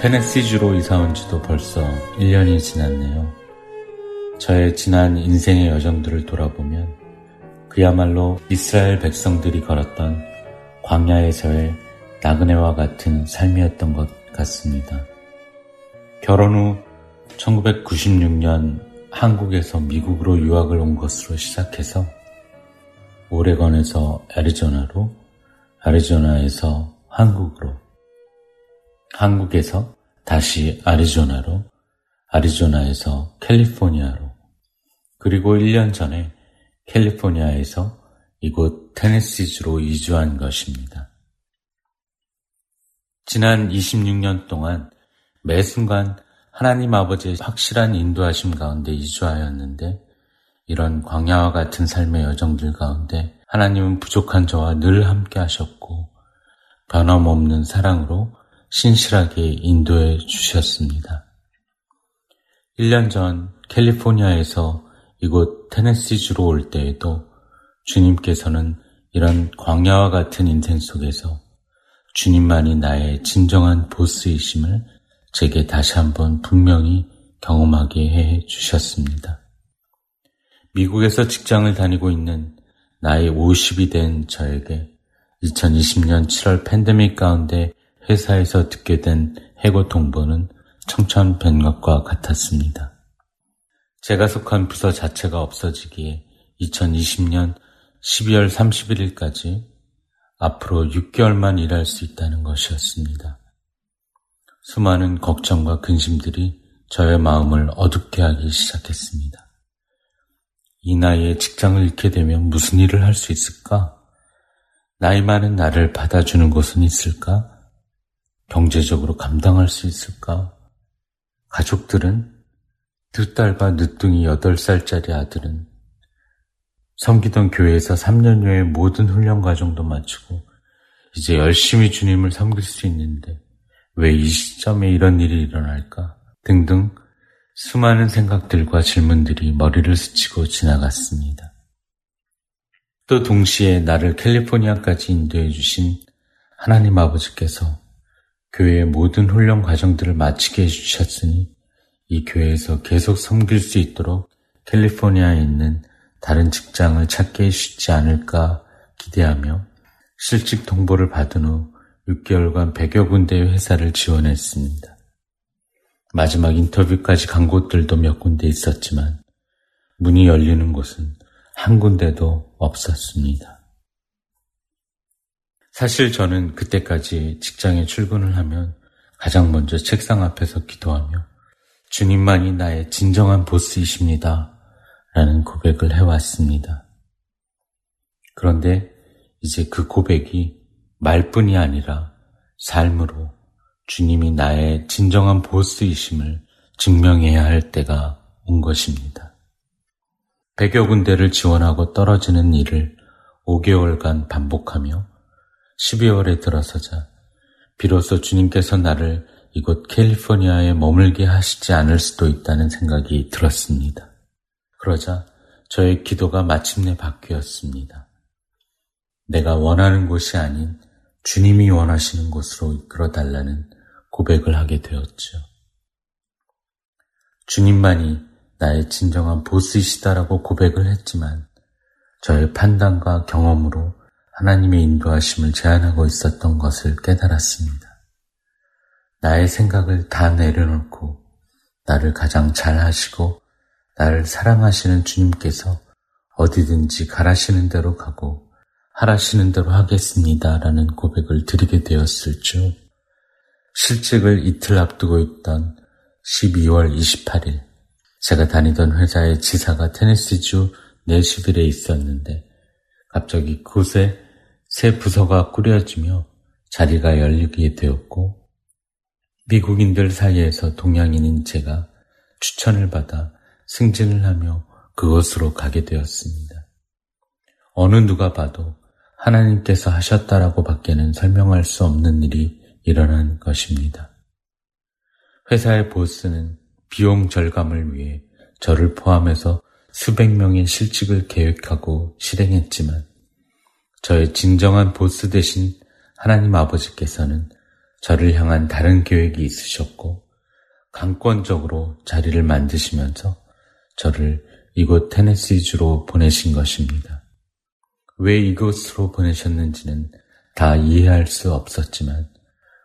테네시주로 이사 온 지도 벌써 1년이 지났네요. 저의 지난 인생의 여정들을 돌아보면 그야말로 이스라엘 백성들이 걸었던 광야에서의 나그네와 같은 삶이었던 것 같습니다. 결혼 후 1996년 한국에서 미국으로 유학을 온 것으로 시작해서 오레건에서 애리조나로, 애리조나에서 한국으로, 한국에서 다시 아리조나로, 아리조나에서 캘리포니아로, 그리고 1년 전에 캘리포니아에서 이곳 테네시주로 이주한 것입니다. 지난 26년 동안 매 순간 하나님 아버지의 확실한 인도하심 가운데 이주하였는데 이런 광야와 같은 삶의 여정들 가운데 하나님은 부족한 저와 늘 함께 하셨고 변함없는 사랑으로 신실하게 인도해 주셨습니다. 1년 전 캘리포니아에서 이곳 테네시주로 올 때에도 주님께서는 이런 광야와 같은 인생 속에서 주님만이 나의 진정한 보스이심을 제게 다시 한번 분명히 경험하게 해 주셨습니다. 미국에서 직장을 다니고 있는 나이 50이 된 저에게 2020년 7월 팬데믹 가운데 회사에서 듣게 된 해고 통보는 청천벽력과 같았습니다. 제가 속한 부서 자체가 없어지기에 2020년 12월 31일까지 앞으로 6개월만 일할 수 있다는 것이었습니다. 수많은 걱정과 근심들이 저의 마음을 어둡게 하기 시작했습니다. 이 나이에 직장을 잃게 되면 무슨 일을 할 수 있을까? 나이 많은 나를 받아주는 곳은 있을까? 경제적으로 감당할 수 있을까? 가족들은 두 딸과 늦둥이 8살짜리 아들은 섬기던 교회에서 3년 후에 모든 훈련 과정도 마치고 이제 열심히 주님을 섬길 수 있는데 왜 이 시점에 이런 일이 일어날까? 등등 수많은 생각들과 질문들이 머리를 스치고 지나갔습니다. 또 동시에 나를 캘리포니아까지 인도해 주신 하나님 아버지께서 교회의 모든 훈련 과정들을 마치게 해주셨으니 이 교회에서 계속 섬길 수 있도록 캘리포니아에 있는 다른 직장을 찾게 해주지 않을까 기대하며 실직 통보를 받은 후 6개월간 100여 군데의 회사를 지원했습니다. 마지막 인터뷰까지 간 곳들도 몇 군데 있었지만 문이 열리는 곳은 한 군데도 없었습니다. 사실 저는 그때까지 직장에 출근을 하면 가장 먼저 책상 앞에서 기도하며 주님만이 나의 진정한 보스이십니다. 라는 고백을 해왔습니다. 그런데 이제 그 고백이 말뿐이 아니라 삶으로 주님이 나의 진정한 보스이심을 증명해야 할 때가 온 것입니다. 100여 군데를 지원하고 떨어지는 일을 5개월간 반복하며 12월에 들어서자 비로소 주님께서 나를 이곳 캘리포니아에 머물게 하시지 않을 수도 있다는 생각이 들었습니다. 그러자 저의 기도가 마침내 바뀌었습니다. 내가 원하는 곳이 아닌 주님이 원하시는 곳으로 이끌어 달라는 고백을 하게 되었죠. 주님만이 나의 진정한 보스이시다라고 고백을 했지만 저의 판단과 경험으로 하나님의 인도하심을 제안하고 있었던 것을 깨달았습니다. 나의 생각을 다 내려놓고 나를 가장 잘 하시고 나를 사랑하시는 주님께서 어디든지 가라시는 대로 가고 하라시는 대로 하겠습니다. 라는 고백을 드리게 되었을 줄 실직을 이틀 앞두고 있던 12월 28일 제가 다니던 회사의 지사가 테네시주 내시빌에 있었는데 갑자기 그곳에 새 부서가 꾸려지며 자리가 열리게 되었고 미국인들 사이에서 동양인인 제가 추천을 받아 승진을 하며 그곳으로 가게 되었습니다. 어느 누가 봐도 하나님께서 하셨다라고 밖에는 설명할 수 없는 일이 일어난 것입니다. 회사의 보스는 비용 절감을 위해 저를 포함해서 수백 명의 실직을 계획하고 실행했지만 저의 진정한 보스 대신 하나님 아버지께서는 저를 향한 다른 계획이 있으셨고 강권적으로 자리를 만드시면서 저를 이곳 테네시주로 보내신 것입니다. 왜 이곳으로 보내셨는지는 다 이해할 수 없었지만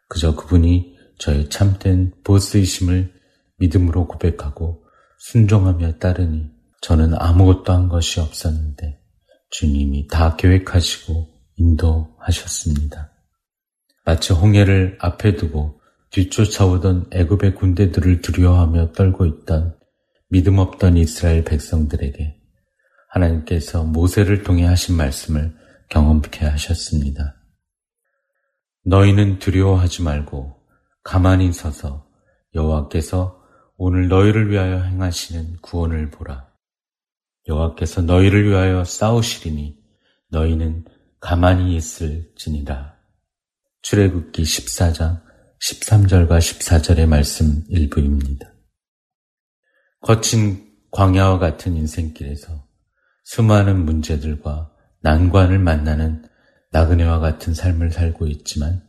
그저 그분이 저의 참된 보스이심을 믿음으로 고백하고 순종하며 따르니 저는 아무것도 한 것이 없었는데 주님이 다 계획하시고 인도하셨습니다. 마치 홍해를 앞에 두고 뒤쫓아오던 애굽의 군대들을 두려워하며 떨고 있던 믿음 없던 이스라엘 백성들에게 하나님께서 모세를 통해 하신 말씀을 경험케 하셨습니다. 너희는 두려워하지 말고 가만히 서서 여호와께서 오늘 너희를 위하여 행하시는 구원을 보라. 여호와께서 너희를 위하여 싸우시리니 너희는 가만히 있을지니라. 출애굽기 14장 13절과 14절의 말씀 일부입니다. 거친 광야와 같은 인생길에서 수많은 문제들과 난관을 만나는 나그네와 같은 삶을 살고 있지만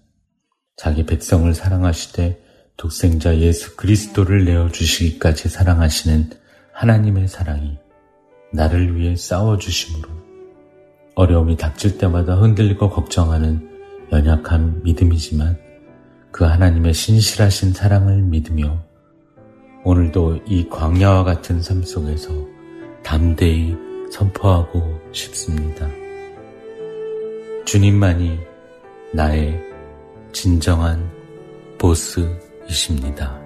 자기 백성을 사랑하시되 독생자 예수 그리스도를 내어 주시기까지 사랑하시는 하나님의 사랑이 나를 위해 싸워주심으로 어려움이 닥칠 때마다 흔들리고 걱정하는 연약한 믿음이지만 그 하나님의 신실하신 사랑을 믿으며 오늘도 이 광야와 같은 삶 속에서 담대히 선포하고 싶습니다. 주님만이 나의 진정한 보스이십니다.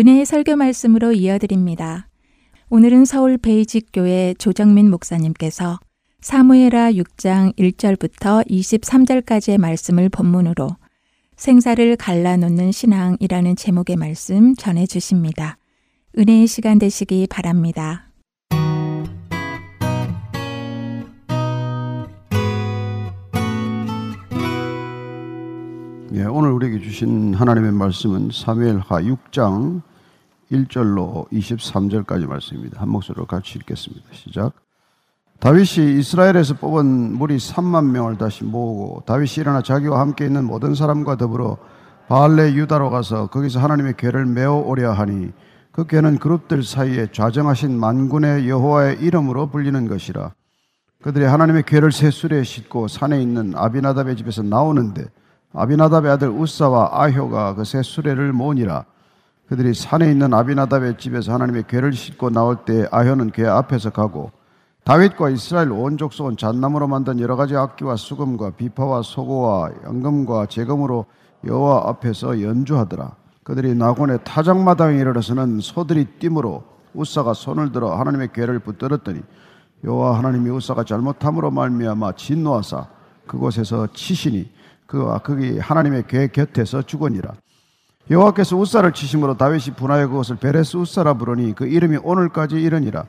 은혜의 설교 말씀으로 이어드립니다. 오늘은 서울 베이직교회 조정민 목사님께서 사무에라 6장 1절부터 23절까지의 말씀을 본문으로 생사를 갈라놓는 신앙이라는 제목의 말씀 전해 주십니다. 은혜의 시간 되시기 바랍니다. 예, 오늘 우리에게 주신 하나님의 말씀은 사무엘하 6장 1절로 23절까지 말씀입니다. 한 목소리로 같이 읽겠습니다. 시작. 다윗이 이스라엘에서 뽑은 무리 3만 명을 다시 모으고 다윗이 일어나 자기와 함께 있는 모든 사람과 더불어 바알레 유다로 가서 거기서 하나님의 궤를 메어 오려 하니 그 궤는 그룹들 사이에 좌정하신 만군의 여호와의 이름으로 불리는 것이라. 그들이 하나님의 궤를 새술에 싣고 산에 있는 아비나답의 집에서 나오는데 아비나답의 아들 우사와 아효가 그 새 수레를 모으니라. 그들이 산에 있는 아비나답의 집에서 하나님의 괴를 싣고 나올 때 아효는 괴 앞에서 가고 다윗과 이스라엘 온 족속은 잣나무로 만든 여러 가지 악기와 수금과 비파와 소고와 연금과 재금으로 여호와 앞에서 연주하더라. 그들이 나곤의 타작마당에 이르러서는 소들이 띠므로 우사가 손을 들어 하나님의 괴를 붙들었더니 여호와 하나님이 우사가 잘못함으로 말미암아 진노하사 그곳에서 치시니 그와 거기 하나님의 궤 곁에서 죽으니라. 여호와께서 우사를 치심으로 다윗이 분하여 그것을 베레스 우사라 부르니 그 이름이 오늘까지 이르니라.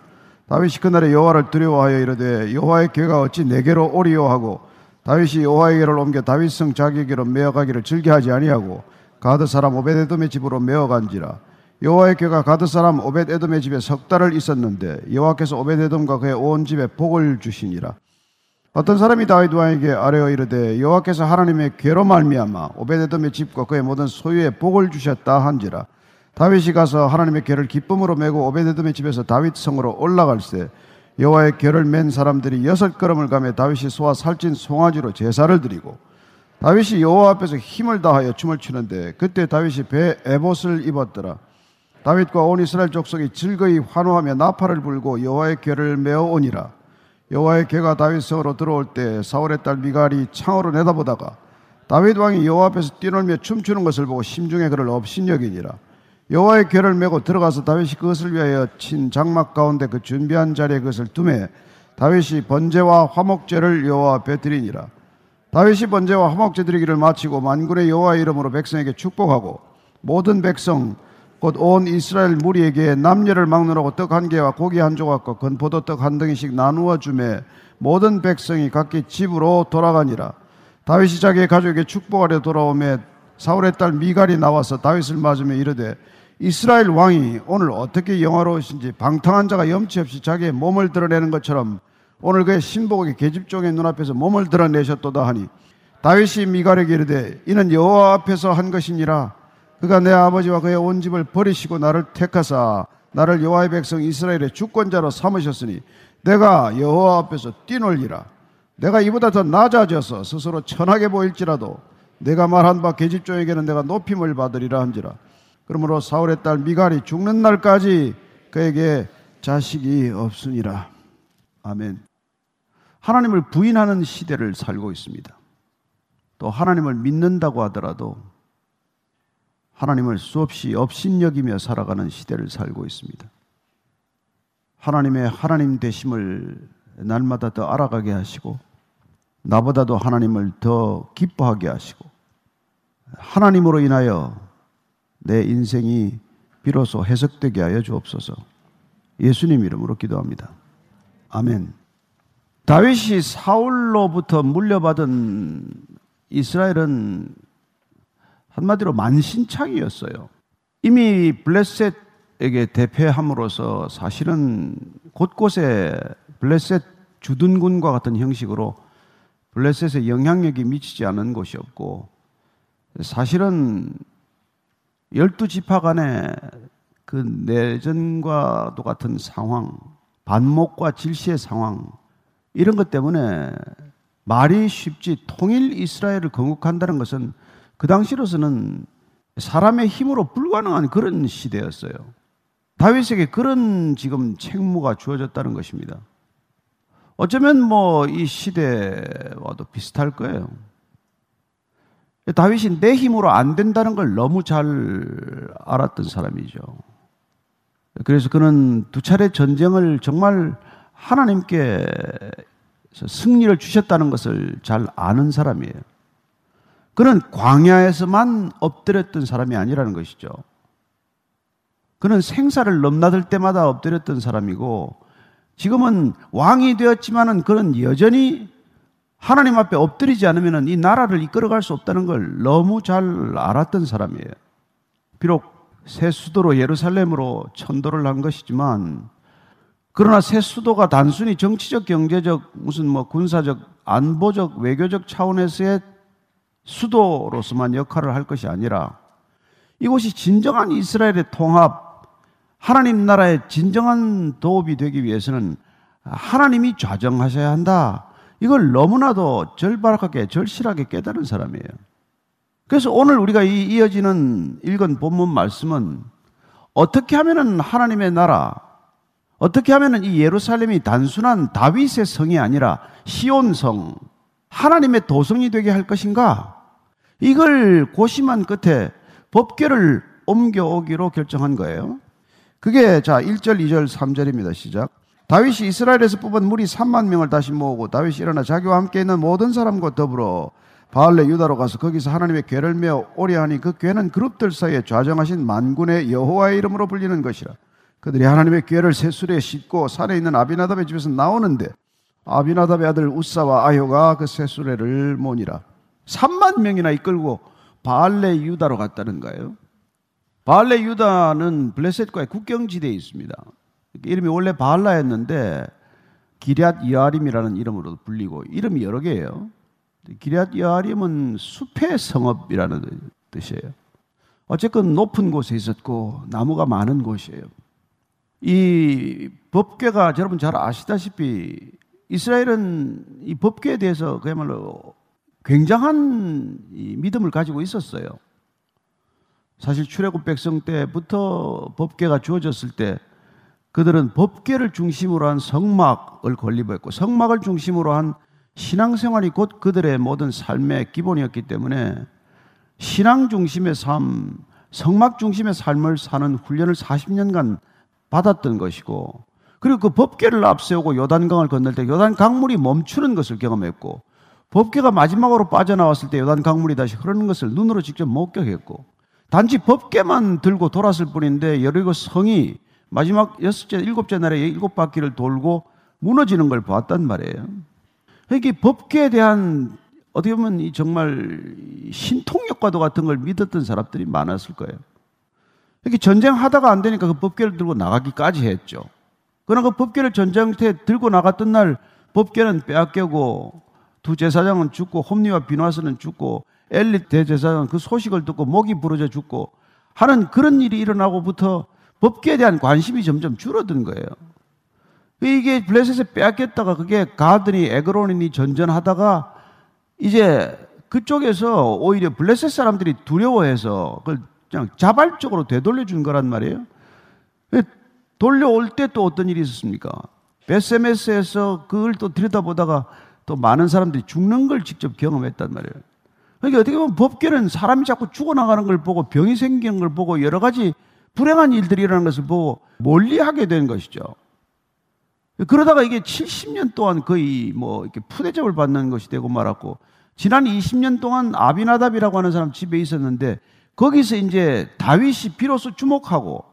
다윗이 그날에 여호와를 두려워하여 이르되 여호와의 궤가 어찌 내게로 오리요 하고 다윗이 여호와의 궤를 옮겨 다윗성 자기에게로 메어가기를 즐겨하지 아니하고 가드 사람 오벳에돔의 집으로 메어간지라. 여호와의 궤가 가드 사람 오벳에돔의 집에 석 달을 있었는데 여호와께서 오벳에돔과 그의 온 집에 복을 주시니라. 어떤 사람이 다윗 왕에게 아뢰어 이르되 여호와께서 하나님의 괴로 말미암아 오베데돔의 집과 그의 모든 소유에 복을 주셨다 한지라. 다윗이 가서 하나님의 괴를 기쁨으로 메고 오베데돔의 집에서 다윗 성으로 올라갈새 여호와의 괴를 맨 사람들이 여섯 걸음을 가며 다윗이 소와 살찐 송아지로 제사를 드리고 다윗이 여호와 앞에서 힘을 다하여 춤을 추는데 그때 다윗이 배 에봇을 입었더라. 다윗과 온 이스라엘 족속이 즐거이 환호하며 나팔을 불고 여호와의 괴를 메어 오니라 여호와의 개가 다윗 성으로 들어올 때 사울의 딸 미갈이 창으로 내다보다가 다윗 왕이 여호와 앞에서 뛰놀며 춤추는 것을 보고 심중에 그를 업신여기니라. 여호와의 궤를 메고 들어가서 다윗이 그것을 위하여 친 장막 가운데 그 준비한 자리에 그것을 두매 다윗이 번제와 화목제를 여호와 앞에 드리니라. 다윗이 번제와 화목제 드리기를 마치고 만군의 여호와 이름으로 백성에게 축복하고 모든 백성 곧 온 이스라엘 무리에게 남녀를 막느라고 떡 한 개와 고기 한 조각과 건포도 떡 한 덩이씩 나누어 주매 모든 백성이 각기 집으로 돌아가니라. 다윗이 자기의 가족에게 축복하려 돌아오매 사울의 딸 미갈이 나와서 다윗을 맞으며 이르되 이스라엘 왕이 오늘 어떻게 영화로우신지 방탕한 자가 염치 없이 자기의 몸을 드러내는 것처럼 오늘 그의 신복에게 계집종의 눈앞에서 몸을 드러내셨도다 하니 다윗이 미갈에게 이르되 이는 여호와 앞에서 한 것이니라 그가 내 아버지와 그의 온 집을 버리시고 나를 택하사 나를 여호와의 백성 이스라엘의 주권자로 삼으셨으니 내가 여호와 앞에서 뛰놀리라. 내가 이보다 더 낮아져서 스스로 천하게 보일지라도 내가 말한 바 계집종에게는 내가 높임을 받으리라 한지라. 그러므로 사울의 딸 미갈이 죽는 날까지 그에게 자식이 없으니라. 아멘. 하나님을 부인하는 시대를 살고 있습니다. 또 하나님을 믿는다고 하더라도 하나님을 수없이 업신여기며 살아가는 시대를 살고 있습니다. 하나님의 하나님 되심을 날마다 더 알아가게 하시고 나보다도 하나님을 더 기뻐하게 하시고 하나님으로 인하여 내 인생이 비로소 해석되게 하여 주옵소서. 예수님 이름으로 기도합니다. 아멘. 다윗이 사울로부터 물려받은 이스라엘은 한마디로 만신창이었어요. 이미 블레셋에게 대패함으로써 사실은 곳곳에 블레셋 주둔군과 같은 형식으로 블레셋의 영향력이 미치지 않은 곳이 없고 사실은 열두 지파 간의 그 내전과도 같은 상황, 반목과 질시의 상황 이런 것 때문에 말이 쉽지 통일 이스라엘을 건국한다는 것은 그 당시로서는 사람의 힘으로 불가능한 그런 시대였어요. 다윗에게 그런 지금 책무가 주어졌다는 것입니다. 어쩌면 뭐 이 시대와도 비슷할 거예요. 다윗이 내 힘으로 안 된다는 걸 너무 잘 알았던 사람이죠. 그래서 그는 두 차례 전쟁을 정말 하나님께 승리를 주셨다는 것을 잘 아는 사람이에요. 그는 광야에서만 엎드렸던 사람이 아니라는 것이죠. 그는 생사를 넘나들 때마다 엎드렸던 사람이고 지금은 왕이 되었지만은 그는 여전히 하나님 앞에 엎드리지 않으면 이 나라를 이끌어갈 수 없다는 걸 너무 잘 알았던 사람이에요. 비록 새 수도로 예루살렘으로 천도를 한 것이지만 그러나 새 수도가 단순히 정치적, 경제적, 무슨 뭐 군사적, 안보적, 외교적 차원에서의 수도로서만 역할을 할 것이 아니라 이곳이 진정한 이스라엘의 통합, 하나님 나라의 진정한 도읍이 되기 위해서는 하나님이 좌정하셔야 한다. 이걸 너무나도 절박하게, 절실하게 깨달은 사람이에요. 그래서 오늘 우리가 이 이어지는 읽은 본문 말씀은 어떻게 하면은 하나님의 나라, 어떻게 하면은 이 예루살렘이 단순한 다윗의 성이 아니라 시온성, 하나님의 도성이 되게 할 것인가? 이걸 고심한 끝에 법계를 옮겨오기로 결정한 거예요. 그게 자 1절, 2절, 3절입니다. 시작. 다윗이 이스라엘에서 뽑은 무리 3만 명을 다시 모으고 다윗이 일어나 자기와 함께 있는 모든 사람과 더불어 바알레 유다로 가서 거기서 하나님의 괴를 메어 오래 하니 그 괴는 그룹들 사이에 좌정하신 만군의 여호와의 이름으로 불리는 것이라. 그들이 하나님의 괴를 새술에 싣고 산에 있는 아비나답의 집에서 나오는데 아비나답의 아들 우사와 아효가 그 새수레를 모니라. 3만 명이나 이끌고 바알레 유다로 갔다는 거예요. 바알레 유다는 블레셋과의 국경지대에 있습니다. 이름이 원래 바알라였는데 기리앗 여아림이라는 이름으로 불리고 이름이 여러 개예요. 기리앗 여아림은 숲의 성읍이라는 뜻이에요. 어쨌건 높은 곳에 있었고 나무가 많은 곳이에요. 이 법궤가 여러분 잘 아시다시피 이스라엘은 이 법궤에 대해서 그야말로 굉장한 믿음을 가지고 있었어요. 사실 출애굽 백성 때부터 법궤가 주어졌을 때 그들은 법계를 중심으로 한 성막을 건립했고 성막을 중심으로 한 신앙생활이 곧 그들의 모든 삶의 기본이었기 때문에 신앙 중심의 삶, 성막 중심의 삶을 사는 훈련을 40년간 받았던 것이고 그리고 그 법계를 앞세우고 요단강을 건널 때 요단 강물이 멈추는 것을 경험했고 법계가 마지막으로 빠져나왔을 때 요단 강물이 다시 흐르는 것을 눈으로 직접 목격했고 단지 법계만 들고 돌았을 뿐인데 여리고 성이 마지막 여섯째, 일곱째 날에 일곱 바퀴를 돌고 무너지는 걸 보았단 말이에요. 이게 법계에 대한 어떻게 보면 이 정말 신통력과도 같은 걸 믿었던 사람들이 많았을 거예요. 이렇게 전쟁하다가 안 되니까 그 법계를 들고 나가기까지 했죠. 그러나 그 법계를 전쟁터에 들고 나갔던 날 법계는 빼앗겨고 두 제사장은 죽고 홈리와 비누아스는 죽고 엘리 대제사장은 그 소식을 듣고 목이 부러져 죽고 하는 그런 일이 일어나고부터 법계에 대한 관심이 점점 줄어든 거예요. 이게 블레셋에 빼앗겼다가 그게 가드니 에그론이 전전하다가 이제 그쪽에서 오히려 블레셋 사람들이 두려워해서 그걸 그냥 자발적으로 되돌려 준 거란 말이에요. 돌려올 때 또 어떤 일이 있었습니까? 베세메스에서 그걸 또 들여다보다가 또 많은 사람들이 죽는 걸 직접 경험했단 말이에요. 그러니까 어떻게 보면 법계는 사람이 자꾸 죽어나가는 걸 보고 병이 생기는 걸 보고 여러 가지 불행한 일들이 일어나는 것을 보고 멀리 하게 된 것이죠. 그러다가 이게 70년 동안 거의 뭐 이렇게 푸대접을 받는 것이 되고 말았고, 지난 20년 동안 아비나답이라고 하는 사람 집에 있었는데, 거기서 이제 다윗이 비로소 주목하고,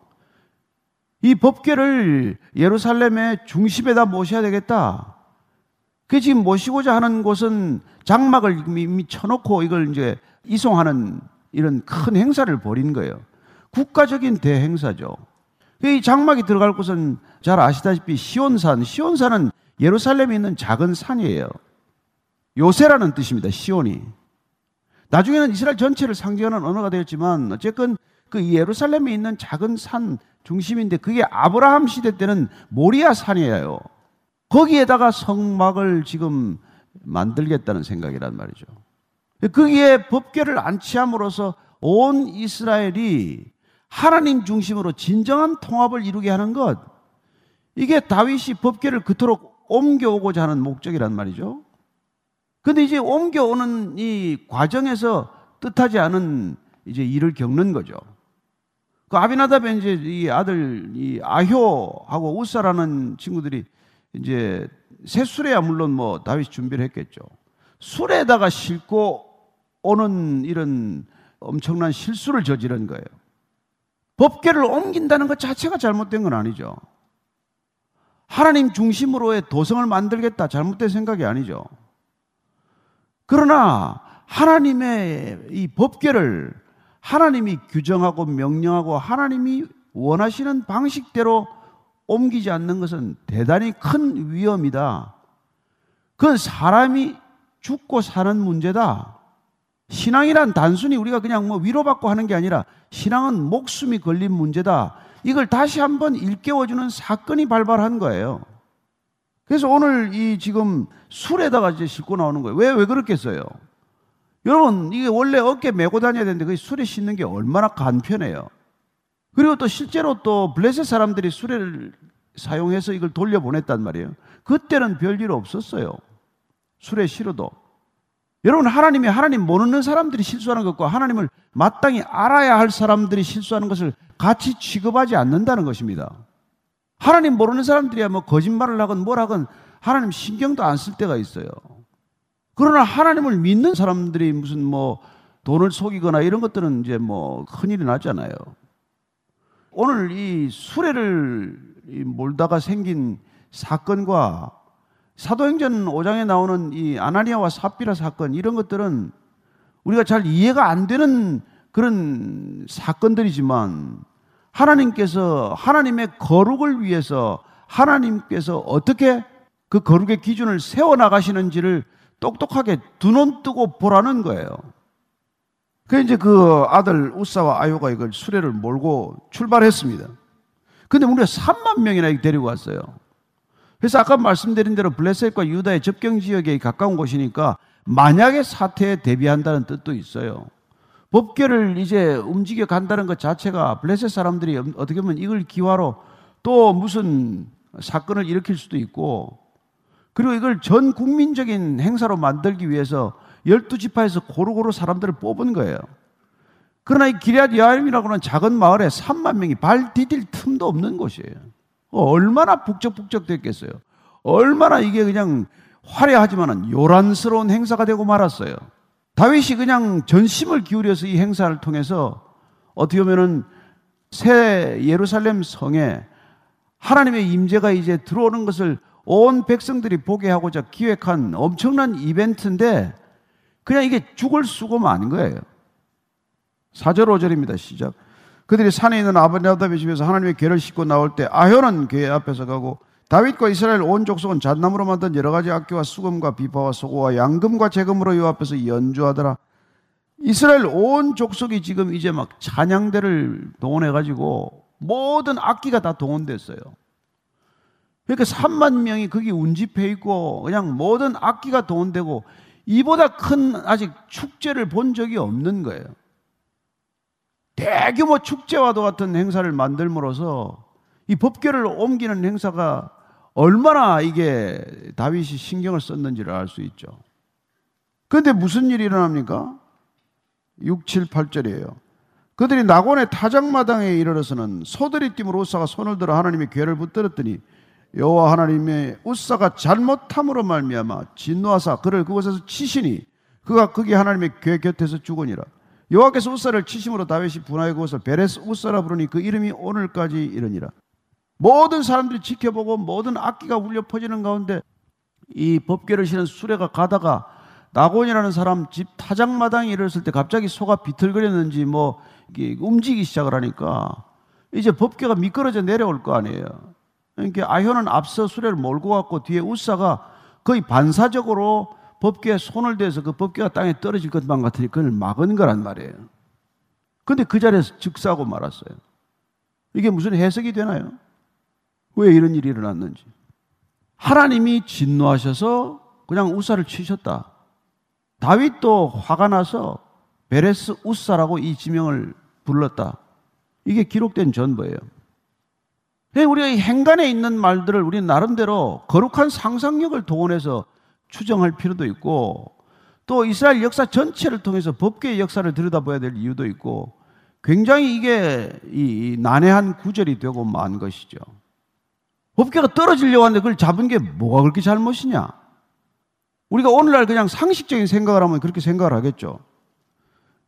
이 법계를 예루살렘의 중심에다 모셔야 되겠다. 그 지금 모시고자 하는 곳은 장막을 이미 쳐놓고 이걸 이제 이송하는 이런 큰 행사를 벌인 거예요. 국가적인 대행사죠. 이 장막이 들어갈 곳은 잘 아시다시피 시온산. 시온산은 예루살렘에 있는 작은 산이에요. 요새라는 뜻입니다. 시온이. 나중에는 이스라엘 전체를 상징하는 언어가 되었지만 어쨌건 그 예루살렘에 있는 작은 산 중심인데 그게 아브라함 시대 때는 모리아 산이에요. 거기에다가 성막을 지금 만들겠다는 생각이란 말이죠. 거기에 법궤를 안치함으로써 온 이스라엘이 하나님 중심으로 진정한 통합을 이루게 하는 것. 이게 다윗이 법계를 그토록 옮겨오고자 하는 목적이란 말이죠. 근데 이제 옮겨오는 이 과정에서 뜻하지 않은 이제 일을 겪는 거죠. 그 아비나답의 이제 이 아들 이 아효하고 우사라는 친구들이 이제 새 술에야 물론 뭐 다윗이 준비를 했겠죠. 술에다가 싣고 오는 이런 엄청난 실수를 저지른 거예요. 법계를 옮긴다는 것 자체가 잘못된 건 아니죠. 하나님 중심으로의 도성을 만들겠다 잘못된 생각이 아니죠. 그러나 하나님의 이 법계를 하나님이 규정하고 명령하고 하나님이 원하시는 방식대로 옮기지 않는 것은 대단히 큰 위험이다. 그건 사람이 죽고 사는 문제다. 신앙이란 단순히 우리가 그냥 뭐 위로받고 하는 게 아니라 신앙은 목숨이 걸린 문제다. 이걸 다시 한번 일깨워주는 사건이 발발한 거예요. 그래서 오늘 이 지금 술에다가 이제 싣고 나오는 거예요. 왜, 왜 그렇겠어요? 여러분, 이게 원래 어깨 메고 다녀야 되는데 그 술에 싣는 게 얼마나 간편해요. 그리고 또 실제로 또 블레셋 사람들이 수레를 사용해서 이걸 돌려보냈단 말이에요. 그때는 별일 없었어요. 수레 실어도. 여러분, 하나님이 하나님 모르는 사람들이 실수하는 것과 하나님을 마땅히 알아야 할 사람들이 실수하는 것을 같이 취급하지 않는다는 것입니다. 하나님 모르는 사람들이야 뭐 거짓말을 하건 뭘 하건 하나님 신경도 안 쓸 때가 있어요. 그러나 하나님을 믿는 사람들이 무슨 뭐 돈을 속이거나 이런 것들은 이제 뭐 큰일이 나잖아요. 오늘 이 수레를 몰다가 생긴 사건과 사도행전 5장에 나오는 이 아나니아와 삽비라 사건 이런 것들은 우리가 잘 이해가 안 되는 그런 사건들이지만 하나님께서 하나님의 거룩을 위해서 하나님께서 어떻게 그 거룩의 기준을 세워 나가시는지를 똑똑하게 두 눈 뜨고 보라는 거예요. 그 이제 그 아들 우사와 아요가 이걸 수레를 몰고 출발했습니다. 근데 무려 3만 명이나 데리고 왔어요. 그래서 아까 말씀드린 대로 블레셋과 유다의 접경 지역에 가까운 곳이니까 만약의 사태에 대비한다는 뜻도 있어요. 법계를 이제 움직여 간다는 것 자체가 블레셋 사람들이 어떻게 보면 이걸 기화로 또 무슨 사건을 일으킬 수도 있고 그리고 이걸 전 국민적인 행사로 만들기 위해서 열두 지파에서 고루고루 사람들을 뽑은 거예요. 그러나 이 기리앗 야임이라고 하는 작은 마을에 3만 명이 발 디딜 틈도 없는 곳이에요. 얼마나 북적북적 됐겠어요. 얼마나 이게 그냥 화려하지만은 요란스러운 행사가 되고 말았어요. 다윗이 그냥 전심을 기울여서 이 행사를 통해서 어떻게 보면은 새 예루살렘 성에 하나님의 임재가 이제 들어오는 것을 온 백성들이 보게 하고자 기획한 엄청난 이벤트인데 그냥 이게 죽을 수고만 아닌 거예요. 4절 5절입니다. 시작. 그들이 산에 있는 아버나답의 집에서 하나님의 괴를 싣고 나올 때 아효는 괴 앞에서 가고 다윗과 이스라엘 온 족속은 잣나무로 만든 여러 가지 악기와 수금과 비파와 소고와 양금과 재금으로 이 앞에서 연주하더라. 이스라엘 온 족속이 지금 이제 막 찬양대를 동원해 가지고 모든 악기가 다 동원됐어요. 그러니까 3만 명이 거기 운집해 있고 그냥 모든 악기가 동원되고 이보다 큰 아직 축제를 본 적이 없는 거예요. 대규모 축제와도 같은 행사를 만들므로써 이 법계를 옮기는 행사가 얼마나 이게 다윗이 신경을 썼는지를 알 수 있죠. 그런데 무슨 일이 일어납니까? 6, 7, 8절이에요. 그들이 낙원의 타작마당에 이르러서는 소들이 띠으로 우사가 손을 들어 하나님의 괴를 붙들었더니 여호와 하나님의 우사가 잘못함으로 말미암아 진노하사 그를 그곳에서 치시니 그가 거기 하나님의 괴 곁에서 죽으니라. 여호와께서 우사를 치심으로 다윗이 분하여 그것을 베레스 우사라 부르니 그 이름이 오늘까지 이르니라. 모든 사람들이 지켜보고 모든 악기가 울려 퍼지는 가운데 이 법궤를 신은 수레가 가다가 나곤이라는 사람 집 타작마당에 이르렀을 때 갑자기 소가 비틀거렸는지 뭐 움직이기 시작을 하니까 이제 법궤가 미끄러져 내려올 거 아니에요. 그러니까 아효는 앞서 수레를 몰고 갔고 뒤에 우사가 거의 반사적으로 법궤에 손을 대서 그 법궤가 땅에 떨어질 것만 같으니 그걸 막은 거란 말이에요. 근데 그 자리에서 즉사하고 말았어요. 이게 무슨 해석이 되나요? 왜 이런 일이 일어났는지. 하나님이 진노하셔서 그냥 우사를 치셨다. 다윗도 화가 나서 베레스 우사라고 이 지명을 불렀다. 이게 기록된 전부예요. 우리가 이 행간에 있는 말들을 우리 나름대로 거룩한 상상력을 동원해서 추정할 필요도 있고 또 이스라엘 역사 전체를 통해서 법계의 역사를 들여다봐야 될 이유도 있고 굉장히 이게 이 난해한 구절이 되고 만 것이죠. 법계가 떨어지려고 하는데 그걸 잡은 게 뭐가 그렇게 잘못이냐? 우리가 오늘날 그냥 상식적인 생각을 하면 그렇게 생각을 하겠죠.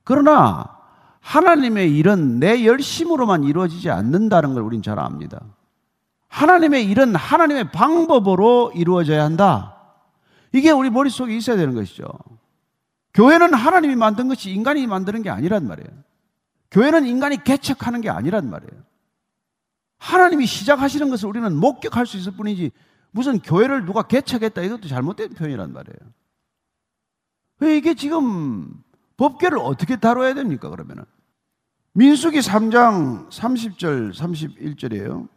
그러나 하나님의 일은 내 열심으로만 이루어지지 않는다는 걸 우린 잘 압니다. 하나님의 일은 하나님의 방법으로 이루어져야 한다. 이게 우리 머릿속에 있어야 되는 것이죠. 교회는 하나님이 만든 것이 인간이 만드는 게 아니란 말이에요. 교회는 인간이 개척하는 게 아니란 말이에요. 하나님이 시작하시는 것을 우리는 목격할 수 있을 뿐이지 무슨 교회를 누가 개척했다 이것도 잘못된 표현이란 말이에요. 왜 이게 지금 법계를 어떻게 다뤄야 됩니까 그러면은? 민수기 3장 30절 31절이에요.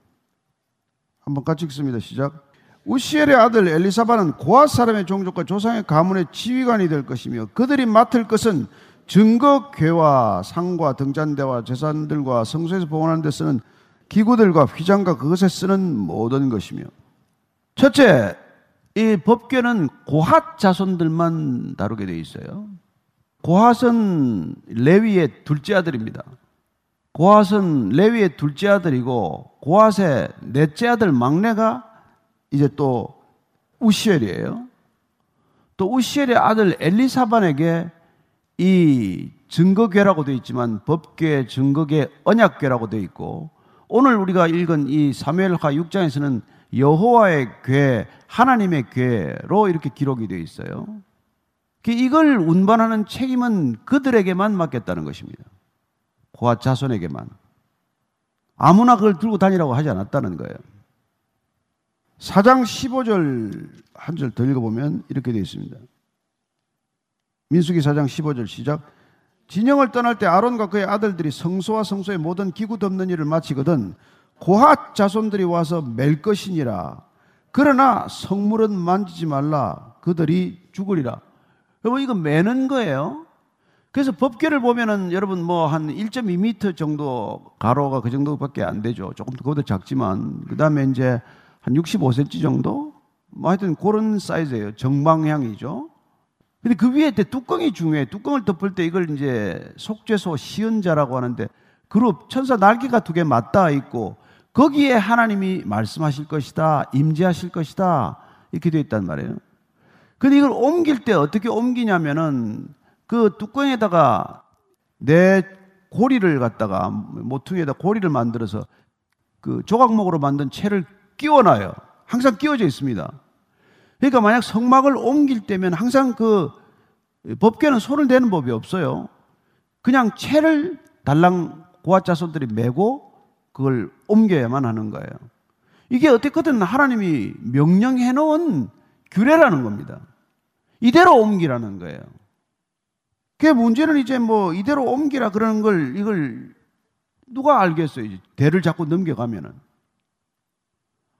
한번 같이 읽습니다. 시작. 우시엘의 아들 엘리사바는 고아 사람의 종족과 조상의 가문의 지휘관이 될 것이며 그들이 맡을 것은 증거괴와 상과 등잔대와 재산들과 성소에서 봉헌하는 데 쓰는 기구들과 휘장과 그것에 쓰는 모든 것이며 첫째 이 법궤는 고핫 자손들만 다루게 되어 있어요. 고핫은 레위의 둘째 아들입니다. 고핫은 레위의 둘째 아들이고 고핫의 넷째 아들 막내가 이제 또 우시엘이에요. 또 우시엘의 아들 엘리사반에게 이 증거궤라고 되어 있지만 법궤, 증거궤, 언약궤라고 되어 있고 오늘 우리가 읽은 이 사무엘하 6장에서는 여호와의 궤, 하나님의 궤로 이렇게 기록이 되어 있어요. 이걸 운반하는 책임은 그들에게만 맡겼다는 것입니다. 고아 자손에게만. 아무나 그걸 들고 다니라고 하지 않았다는 거예요. 4장 15절 한 절 더 읽어보면 이렇게 되어 있습니다. 민수기 4장 15절 시작. 진영을 떠날 때 아론과 그의 아들들이 성소와 성소의 모든 기구 덮는 일을 마치거든 고핫 자손들이 와서 멜 것이니라. 그러나 성물은 만지지 말라. 그들이 죽으리라. 여러분 이거 매는 거예요. 그래서 법계를 보면은 여러분 뭐 한 1.2m 정도 가로가 그 정도밖에 안 되죠. 조금 그보다 작지만 그 다음에 이제 한 65cm 정도 뭐 하여튼 그런 사이즈예요. 정방향이죠. 근데 그 위에 때 뚜껑이 중요해. 뚜껑을 덮을 때 이걸 이제 속죄소 시은자라고 하는데 그룹 천사 날개가 두 개 맞닿아 있고 거기에 하나님이 말씀하실 것이다, 임재하실 것이다 이렇게 되어 있단 말이에요. 근데 이걸 옮길 때 어떻게 옮기냐면은 그 뚜껑에다가 내 고리를 갖다가 모퉁이에다 고리를 만들어서 그 조각목으로 만든 채를 끼워놔요. 항상 끼워져 있습니다. 그러니까 만약 성막을 옮길 때면 항상 그 법계는 손을 대는 법이 없어요. 그냥 채를 달랑 고아 자손들이 메고 그걸 옮겨야만 하는 거예요. 이게 어떻게든 하나님이 명령해 놓은 규례라는 겁니다. 이대로 옮기라는 거예요. 그 문제는 이제 뭐 이대로 옮기라 그러는 걸 이걸 누가 알겠어요? 이제 대를 자꾸 넘겨가면은.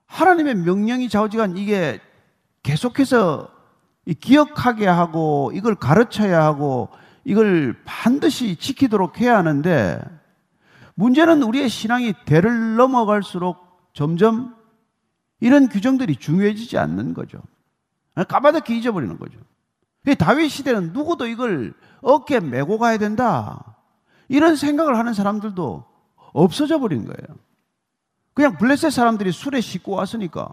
하나님의 명령이 좌우지간 이게 계속해서 기억하게 하고 이걸 가르쳐야 하고 이걸 반드시 지키도록 해야 하는데 문제는 우리의 신앙이 대를 넘어갈수록 점점 이런 규정들이 중요해지지 않는 거죠. 까마득히 잊어버리는 거죠. 다윗 시대는 누구도 이걸 어깨에 메고 가야 된다. 이런 생각을 하는 사람들도 없어져 버린 거예요. 그냥 블레셋 사람들이 술에 씻고 왔으니까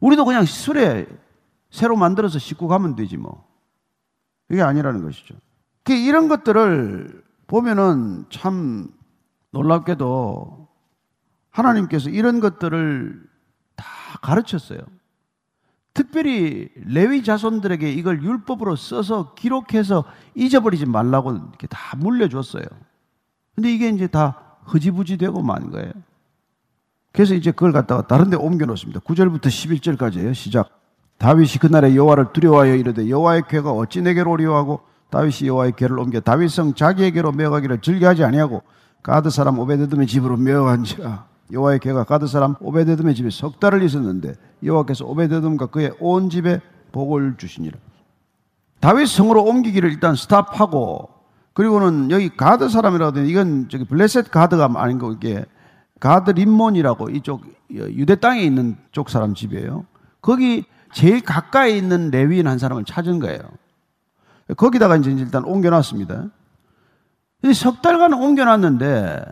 우리도 그냥 술에 새로 만들어서 씻고 가면 되지 뭐. 그게 아니라는 것이죠. 이런 것들을 보면은 참 놀랍게도 하나님께서 이런 것들을 다 가르쳤어요. 특별히 레위 자손들에게 이걸 율법으로 써서 기록해서 잊어버리지 말라고 이렇게 다 물려줬어요. 근데 이게 이제 다 흐지부지 되고 만 거예요. 그래서 이제 그걸 갖다가 다른 데 옮겨 놓습니다. 9절부터 11절까지예요. 시작. 다윗이 그날에 여호와를 두려워하여 이르되 여호와의 궤가 어찌 내게로 오리요 하고 다윗이 여호와의 궤를 옮겨 다윗성 자기에게로 메어가기를 즐겨하지 아니하고 가드 사람 오벳에돔의 집으로 메어간지라 여호와의 궤가 가드 사람 오벳에돔의 집에 석 달을 있었는데 여호와께서 오벳에돔과 그의 온 집에 복을 주시니라. 다윗 성으로 옮기기를 일단 stop하고 그리고는 여기 가드 사람이라고 하더니 이건 저기 블레셋 가드가 아닌 거 이게 가드 림몬이라고 이쪽 유대 땅에 있는 쪽 사람 집이에요. 거기 제일 가까이 있는 레위인 한 사람을 찾은 거예요. 거기다가 이제 일단 옮겨놨습니다. 석 달간 옮겨놨는데,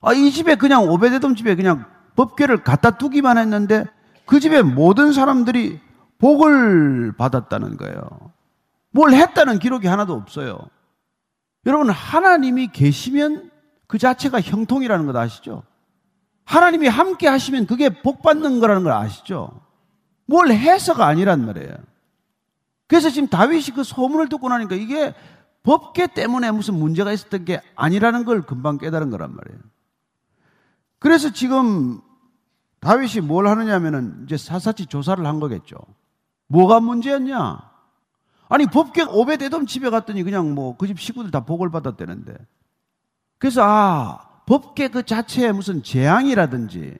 아, 이 집에 그냥 오베데돔 집에 그냥 법궤를 갖다 두기만 했는데 그 집에 모든 사람들이 복을 받았다는 거예요. 뭘 했다는 기록이 하나도 없어요. 여러분, 하나님이 계시면 그 자체가 형통이라는 것 아시죠? 하나님이 함께 하시면 그게 복 받는 거라는 걸 아시죠? 뭘 해서가 아니란 말이에요. 그래서 지금 다윗이 그 소문을 듣고 나니까 이게 법계 때문에 무슨 문제가 있었던 게 아니라는 걸 금방 깨달은 거란 말이에요. 그래서 지금 다윗이 뭘 하느냐 하면은 이제 사사치 조사를 한 거겠죠. 뭐가 문제였냐? 아니 법계 오베데돔 집에 갔더니 그냥 뭐 그 집 식구들 다 복을 받았다는데. 그래서 아 법계 그 자체에 무슨 재앙이라든지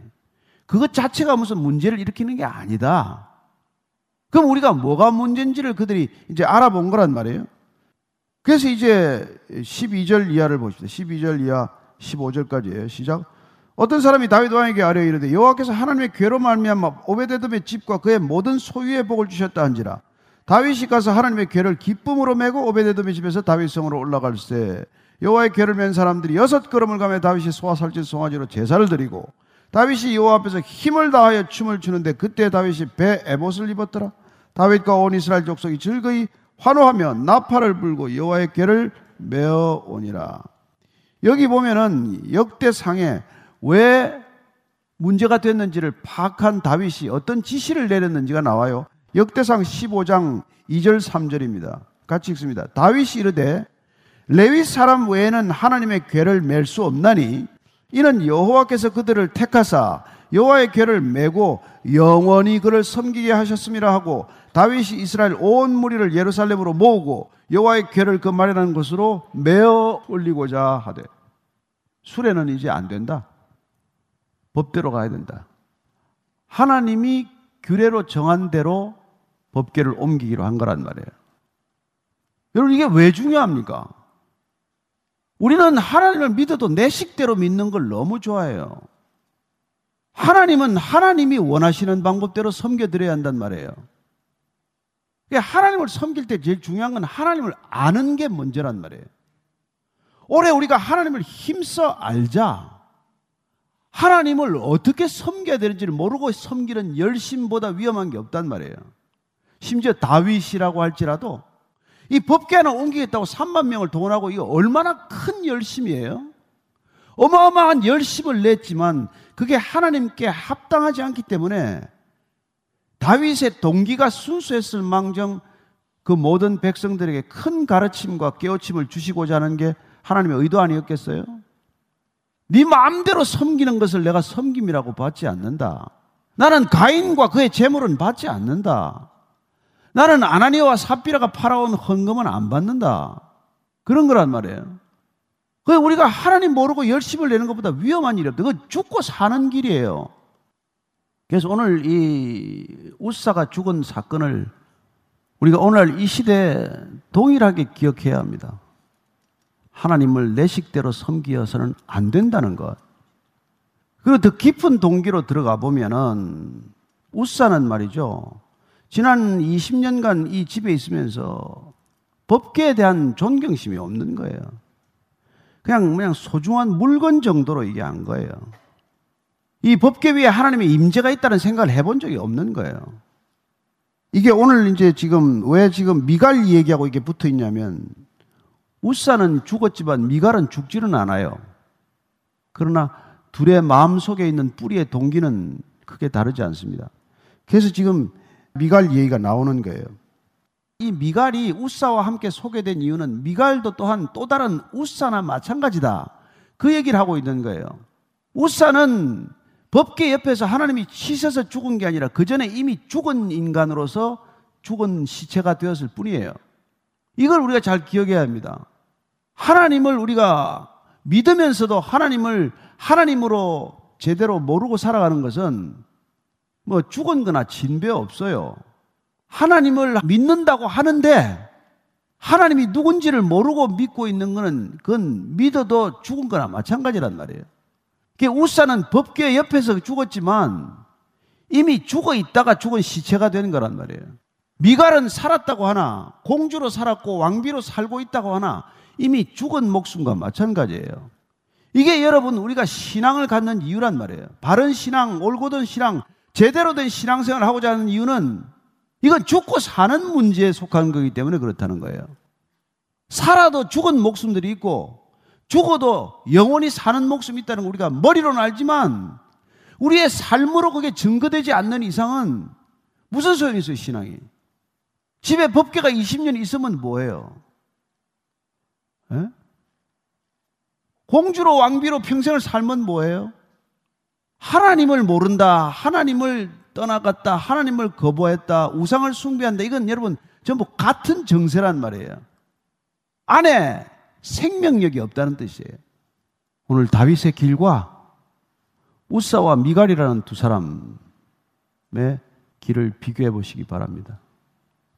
그것 자체가 무슨 문제를 일으키는 게 아니다. 그럼 우리가 뭐가 문제인지를 그들이 이제 알아본 거란 말이에요. 그래서 이제 12절 이하를 보십시다. 12절 이하 15절까지예요. 시작. 어떤 사람이 다윗 왕에게 아뢰 이르되 여호와께서 하나님의 괴로 말미암아 오베데돔의 집과 그의 모든 소유의 복을 주셨다 한지라. 다윗이 가서 하나님의 괴를 기쁨으로 메고 오베데돔의 집에서 다윗 성으로 올라갈세. 여호와의 괴를 맨 사람들이 여섯 걸음을 가며 다윗이 소와 살찐 송아지로 제사를 드리고 다윗이 여호와 앞에서 힘을 다하여 춤을 추는데 그때 다윗이 배 에봇을 입었더라. 다윗과 온 이스라엘 족속이 즐거이 환호하며 나팔을 불고 여호와의 괴를 메어 오니라. 여기 보면은 역대상에 왜 문제가 됐는지를 파악한 다윗이 어떤 지시를 내렸는지가 나와요. 역대상 15장 2절 3절입니다. 같이 읽습니다. 다윗이 이르되 레위 사람 외에는 하나님의 괴를 맬 수 없나니 이는 여호와께서 그들을 택하사 여호와의 괴를 메고 영원히 그를 섬기게 하셨음이라 하고 다윗이 이스라엘 온 무리를 예루살렘으로 모으고 여호와의 괴를 그 마련한 곳으로 메어 올리고자 하되 수레는 이제 안 된다. 법대로 가야 된다. 하나님이 규례로 정한 대로 법계를 옮기기로 한 거란 말이에요. 여러분, 이게 왜 중요합니까? 우리는 하나님을 믿어도 내 식대로 믿는 걸 너무 좋아해요. 하나님은 하나님이 원하시는 방법대로 섬겨드려야 한단 말이에요. 하나님을 섬길 때 제일 중요한 건 하나님을 아는 게 문제란 말이에요. 올해 우리가 하나님을 힘써 알자. 하나님을 어떻게 섬겨야 되는지를 모르고 섬기는 열심보다 위험한 게 없단 말이에요. 심지어 다윗이라고 할지라도 이 법계 하나 옮기겠다고 3만 명을 동원하고 이거 얼마나 큰 열심이에요? 어마어마한 열심을 냈지만 그게 하나님께 합당하지 않기 때문에 다윗의 동기가 순수했을 망정 그 모든 백성들에게 큰 가르침과 깨우침을 주시고자 하는 게 하나님의 의도 아니었겠어요? 네 마음대로 섬기는 것을 내가 섬김이라고 받지 않는다. 나는 가인과 그의 재물은 받지 않는다. 나는 아나니와 삽비라가 팔아온 헌금은 안 받는다. 그런 거란 말이에요. 그 우리가 하나님 모르고 열심을 내는 것보다 위험한 일이 없다. 그 죽고 사는 길이에요. 그래서 오늘 이 우사가 죽은 사건을 우리가 오늘 이 시대에 동일하게 기억해야 합니다. 하나님을 내 식대로 섬기어서는 안 된다는 것. 그리고 더 깊은 동기로 들어가 보면은 우사는 말이죠. 지난 20년간 이 집에 있으면서 법계에 대한 존경심이 없는 거예요. 그냥 그냥 소중한 물건 정도로 이게 한 거예요. 이 법계 위에 하나님의 임재가 있다는 생각을 해본 적이 없는 거예요. 이게 오늘 이제 지금 왜 지금 미갈 얘기하고 이게 붙어 있냐면 우사는 죽었지만 미갈은 죽지는 않아요. 그러나 둘의 마음 속에 있는 뿌리의 동기는 크게 다르지 않습니다. 그래서 지금 미갈 얘기가 나오는 거예요. 이 미갈이 우사와 함께 소개된 이유는 미갈도 또한 또 다른 우사나 마찬가지다. 그 얘기를 하고 있는 거예요. 우사는 법계 옆에서 하나님이 치셔서 죽은 게 아니라 그 전에 이미 죽은 인간으로서 죽은 시체가 되었을 뿐이에요. 이걸 우리가 잘 기억해야 합니다. 하나님을 우리가 믿으면서도 하나님을 하나님으로 제대로 모르고 살아가는 것은 뭐 죽은 거나 진배 없어요. 하나님을 믿는다고 하는데 하나님이 누군지를 모르고 믿고 있는 거는 그건 믿어도 죽은 거나 마찬가지란 말이에요. 우사는 법궤 옆에서 죽었지만 이미 죽어 있다가 죽은 시체가 되는 거란 말이에요. 미갈은 살았다고 하나 공주로 살았고 왕비로 살고 있다고 하나 이미 죽은 목숨과 마찬가지예요. 이게 여러분 우리가 신앙을 갖는 이유란 말이에요. 바른 신앙, 올곧은 신앙, 제대로 된 신앙생활을 하고자 하는 이유는 이건 죽고 사는 문제에 속한 거기 때문에 그렇다는 거예요. 살아도 죽은 목숨들이 있고 죽어도 영원히 사는 목숨이 있다는 걸 우리가 머리로는 알지만 우리의 삶으로 그게 증거되지 않는 이상은 무슨 소용이 있어요, 신앙이? 집에 법계가 20년 있으면 뭐예요? 에? 예? 공주로 왕비로 평생을 살면 뭐예요? 하나님을 모른다, 하나님을 떠나갔다, 하나님을 거부했다, 우상을 숭배한다. 이건 여러분 전부 같은 정세란 말이에요. 안에 생명력이 없다는 뜻이에요. 오늘 다윗의 길과 우사와 미갈이라는 두 사람의 길을 비교해 보시기 바랍니다.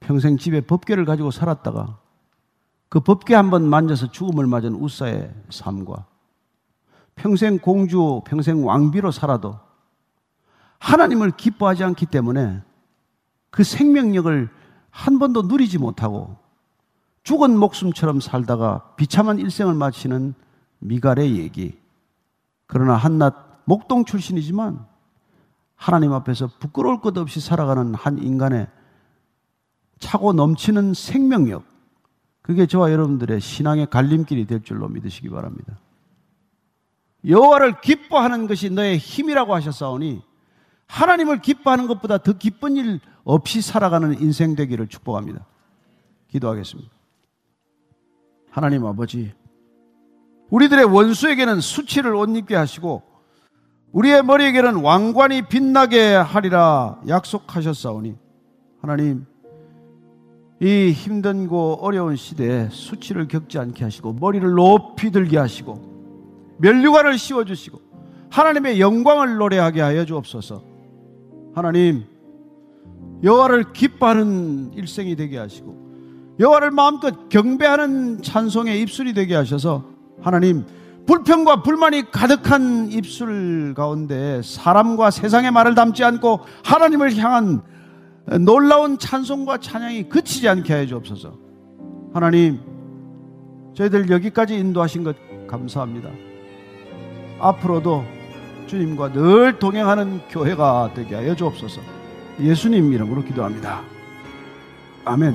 평생 집에 법계를 가지고 살았다가 그 법계 한번 만져서 죽음을 맞은 우사의 삶과 평생 공주, 평생 왕비로 살아도 하나님을 기뻐하지 않기 때문에 그 생명력을 한 번도 누리지 못하고 죽은 목숨처럼 살다가 비참한 일생을 마치는 미갈의 얘기. 그러나 한낱 목동 출신이지만 하나님 앞에서 부끄러울 것 없이 살아가는 한 인간의 차고 넘치는 생명력. 그게 저와 여러분들의 신앙의 갈림길이 될 줄로 믿으시기 바랍니다. 여호와를 기뻐하는 것이 너의 힘이라고 하셨사오니 하나님을 기뻐하는 것보다 더 기쁜 일 없이 살아가는 인생 되기를 축복합니다. 기도하겠습니다. 하나님 아버지, 우리들의 원수에게는 수치를 옷 입게 하시고 우리의 머리에게는 왕관이 빛나게 하리라 약속하셨사오니 하나님 이 힘든고 어려운 시대에 수치를 겪지 않게 하시고 머리를 높이 들게 하시고 멸류관을 씌워 주시고 하나님의 영광을 노래하게 하여 주옵소서. 하나님 여호와를 기뻐하는 일생이 되게 하시고 여호와를 마음껏 경배하는 찬송의 입술이 되게 하셔서 하나님 불평과 불만이 가득한 입술 가운데 사람과 세상의 말을 담지 않고 하나님을 향한 놀라운 찬송과 찬양이 그치지 않게 해 주옵소서. 하나님, 저희들 여기까지 인도하신 것 감사합니다. 앞으로도 주님과 늘 동행하는 교회가 되게 하여 주옵소서. 예수님 이름으로 기도합니다. 아멘.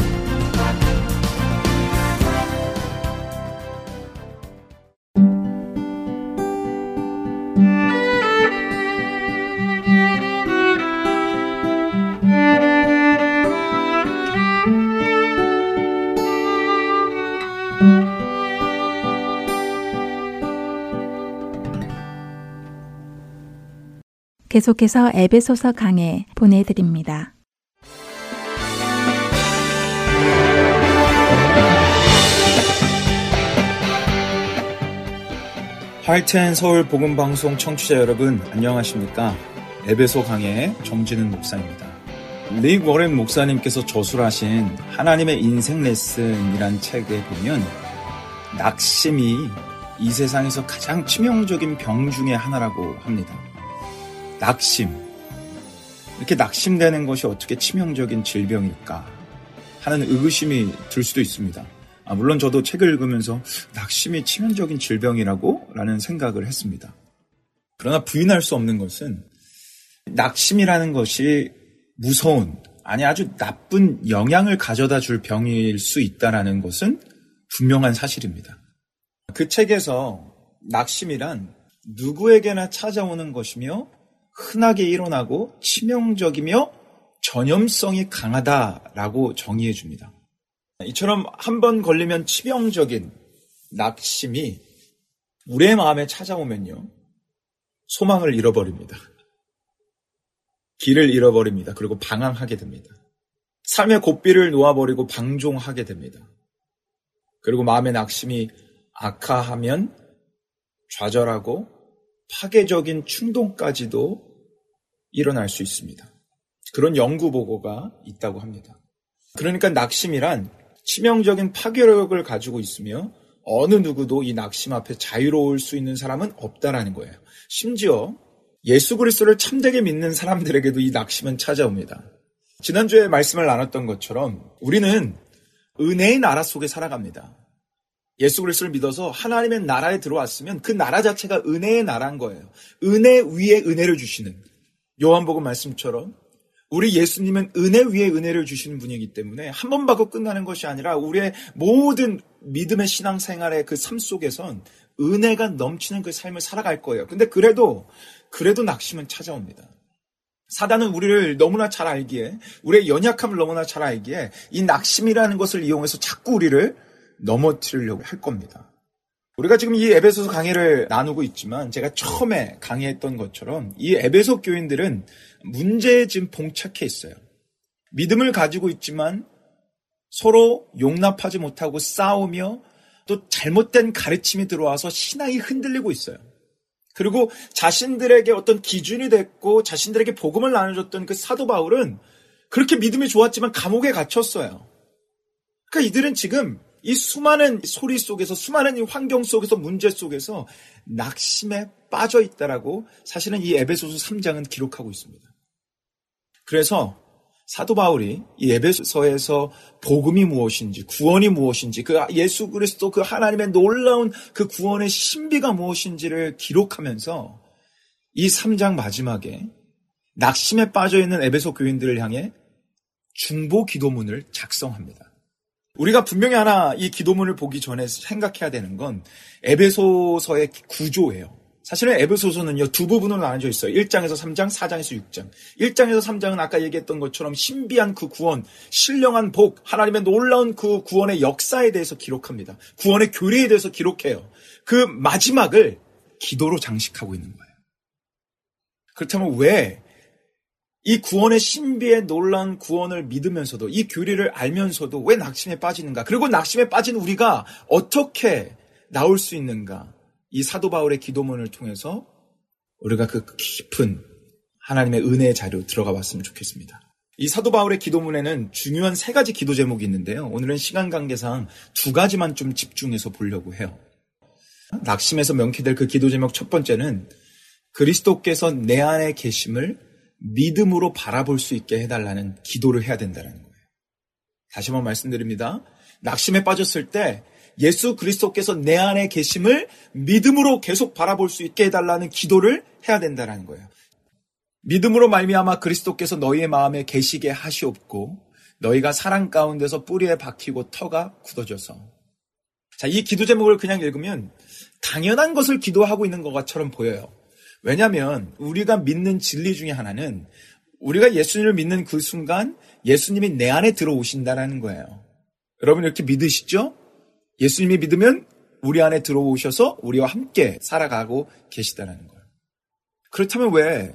계속해서 에베소서 강해 보내드립니다. 하이텐 서울 복음 방송 청취자 여러분 안녕하십니까? 에베소 강의 정진은 목사입니다. 릭 워렌 목사님께서 저술하신 하나님의 인생 레슨이란 책에 보면 낙심이 이 세상에서 가장 치명적인 병 중의 하나라고 합니다. 낙심. 이렇게 낙심되는 것이 어떻게 치명적인 질병일까 하는 의구심이 들 수도 있습니다. 아, 물론 저도 책을 읽으면서 낙심이 치명적인 질병이라고 라는 생각을 했습니다. 그러나 부인할 수 없는 것은 낙심이라는 것이 무서운, 아니 아주 나쁜 영향을 가져다 줄 병일 수 있다라는 것은 분명한 사실입니다. 그 책에서 낙심이란 누구에게나 찾아오는 것이며 흔하게 일어나고 치명적이며 전염성이 강하다라고 정의해 줍니다. 이처럼 한 번 걸리면 치명적인 낙심이 우리의 마음에 찾아오면요. 소망을 잃어버립니다. 길을 잃어버립니다. 그리고 방황하게 됩니다. 삶의 고삐를 놓아버리고 방종하게 됩니다. 그리고 마음의 낙심이 악화하면 좌절하고 파괴적인 충동까지도 일어날 수 있습니다. 그런 연구 보고가 있다고 합니다. 그러니까 낙심이란 치명적인 파괴력을 가지고 있으며 어느 누구도 이 낙심 앞에 자유로울 수 있는 사람은 없다라는 거예요. 심지어 예수 그리스도를 참되게 믿는 사람들에게도 이 낙심은 찾아옵니다. 지난주에 말씀을 나눴던 것처럼 우리는 은혜의 나라 속에 살아갑니다. 예수 그리스도를 믿어서 하나님의 나라에 들어왔으면 그 나라 자체가 은혜의 나라인 거예요. 은혜 위에 은혜를 주시는 요한복음 말씀처럼 우리 예수님은 은혜 위에 은혜를 주시는 분이기 때문에 한 번 받고 끝나는 것이 아니라 우리의 모든 믿음의 신앙생활의 그 삶 속에선 은혜가 넘치는 그 삶을 살아갈 거예요. 근데 그래도 그래도 낙심은 찾아옵니다. 사단은 우리를 너무나 잘 알기에 우리의 연약함을 너무나 잘 알기에 이 낙심이라는 것을 이용해서 자꾸 우리를 넘어뜨리려고 할 겁니다. 우리가 지금 이 에베소서 강의를 나누고 있지만 제가 처음에 강의했던 것처럼 이 에베소 교인들은 문제에 지금 봉착해 있어요. 믿음을 가지고 있지만 서로 용납하지 못하고 싸우며 또 잘못된 가르침이 들어와서 신앙이 흔들리고 있어요. 그리고 자신들에게 어떤 기준이 됐고 자신들에게 복음을 나눠줬던 그 사도 바울은 그렇게 믿음이 좋았지만 감옥에 갇혔어요. 그러니까 이들은 지금 이 수많은 소리 속에서 수많은 이 환경 속에서 문제 속에서 낙심에 빠져 있다라고 사실은 이 에베소서 3장은 기록하고 있습니다. 그래서 사도 바울이 이 에베소서에서 복음이 무엇인지 구원이 무엇인지 그 예수 그리스도 그 하나님의 놀라운 그 구원의 신비가 무엇인지를 기록하면서 이 3장 마지막에 낙심에 빠져 있는 에베소 교인들을 향해 중보 기도문을 작성합니다. 우리가 분명히 하나 이 기도문을 보기 전에 생각해야 되는 건 에베소서의 구조예요. 사실은 에베소서는요, 두 부분으로 나눠져 있어요. 1장에서 3장, 4장에서 6장. 1장에서 3장은 아까 얘기했던 것처럼 신비한 그 구원, 신령한 복, 하나님의 놀라운 그 구원의 역사에 대해서 기록합니다. 구원의 교리에 대해서 기록해요. 그 마지막을 기도로 장식하고 있는 거예요. 그렇다면 왜 이 구원의 신비의 놀라운 구원을 믿으면서도 이 교리를 알면서도 왜 낙심에 빠지는가? 그리고 낙심에 빠진 우리가 어떻게 나올 수 있는가? 이 사도 바울의 기도문을 통해서 우리가 그 깊은 하나님의 은혜의 자료 들어가 봤으면 좋겠습니다. 이 사도 바울의 기도문에는 중요한 세 가지 기도 제목이 있는데요. 오늘은 시간 관계상 두 가지만 좀 집중해서 보려고 해요. 낙심에서 명쾌될 그 기도 제목 첫 번째는 그리스도께서 내 안에 계심을 믿음으로 바라볼 수 있게 해달라는 기도를 해야 된다는 거예요. 다시 한번 말씀드립니다. 낙심에 빠졌을 때 예수 그리스도께서 내 안에 계심을 믿음으로 계속 바라볼 수 있게 해달라는 기도를 해야 된다는 거예요. 믿음으로 말미암아 그리스도께서 너희의 마음에 계시게 하시옵고 너희가 사랑 가운데서 뿌리에 박히고 터가 굳어져서 자, 이 기도 제목을 그냥 읽으면 당연한 것을 기도하고 있는 것처럼 보여요. 왜냐하면 우리가 믿는 진리 중에 하나는 우리가 예수님을 믿는 그 순간 예수님이 내 안에 들어오신다라는 거예요. 여러분 이렇게 믿으시죠? 예수님이 믿으면 우리 안에 들어오셔서 우리와 함께 살아가고 계시다라는 거예요. 그렇다면 왜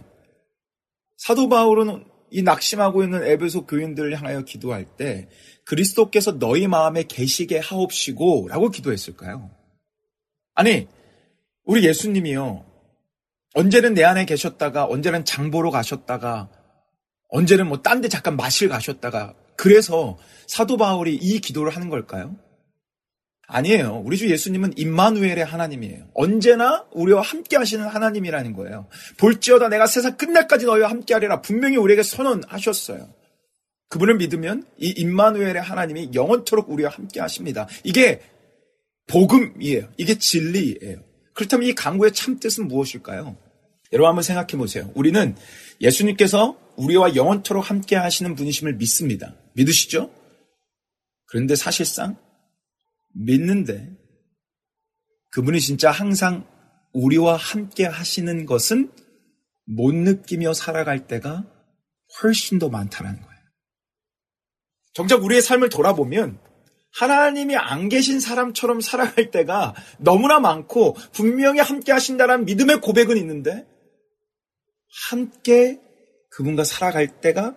사도 바울은 이 낙심하고 있는 에베소 교인들을 향하여 기도할 때 그리스도께서 너희 마음에 계시게 하옵시고 라고 기도했을까요? 아니, 우리 예수님이요. 언제는 내 안에 계셨다가, 언제는 장보러 가셨다가, 언제는 뭐 딴 데 잠깐 마실 가셨다가, 그래서 사도 바울이 이 기도를 하는 걸까요? 아니에요. 우리 주 예수님은 임마누엘의 하나님이에요. 언제나 우리와 함께 하시는 하나님이라는 거예요. 볼지어다 내가 세상 끝날까지 너희와 함께 하리라 분명히 우리에게 선언하셨어요. 그분을 믿으면 이 임마누엘의 하나님이 영원토록 우리와 함께 하십니다. 이게 복음이에요. 이게 진리예요. 그렇다면 이 강구의 참 뜻은 무엇일까요? 여러분 한번 생각해 보세요. 우리는 예수님께서 우리와 영원토록 함께 하시는 분이심을 믿습니다. 믿으시죠? 그런데 사실상 믿는데 그분이 진짜 항상 우리와 함께 하시는 것은 못 느끼며 살아갈 때가 훨씬 더 많다는 거예요. 정작 우리의 삶을 돌아보면 하나님이 안 계신 사람처럼 살아갈 때가 너무나 많고 분명히 함께 하신다는 믿음의 고백은 있는데 함께 그분과 살아갈 때가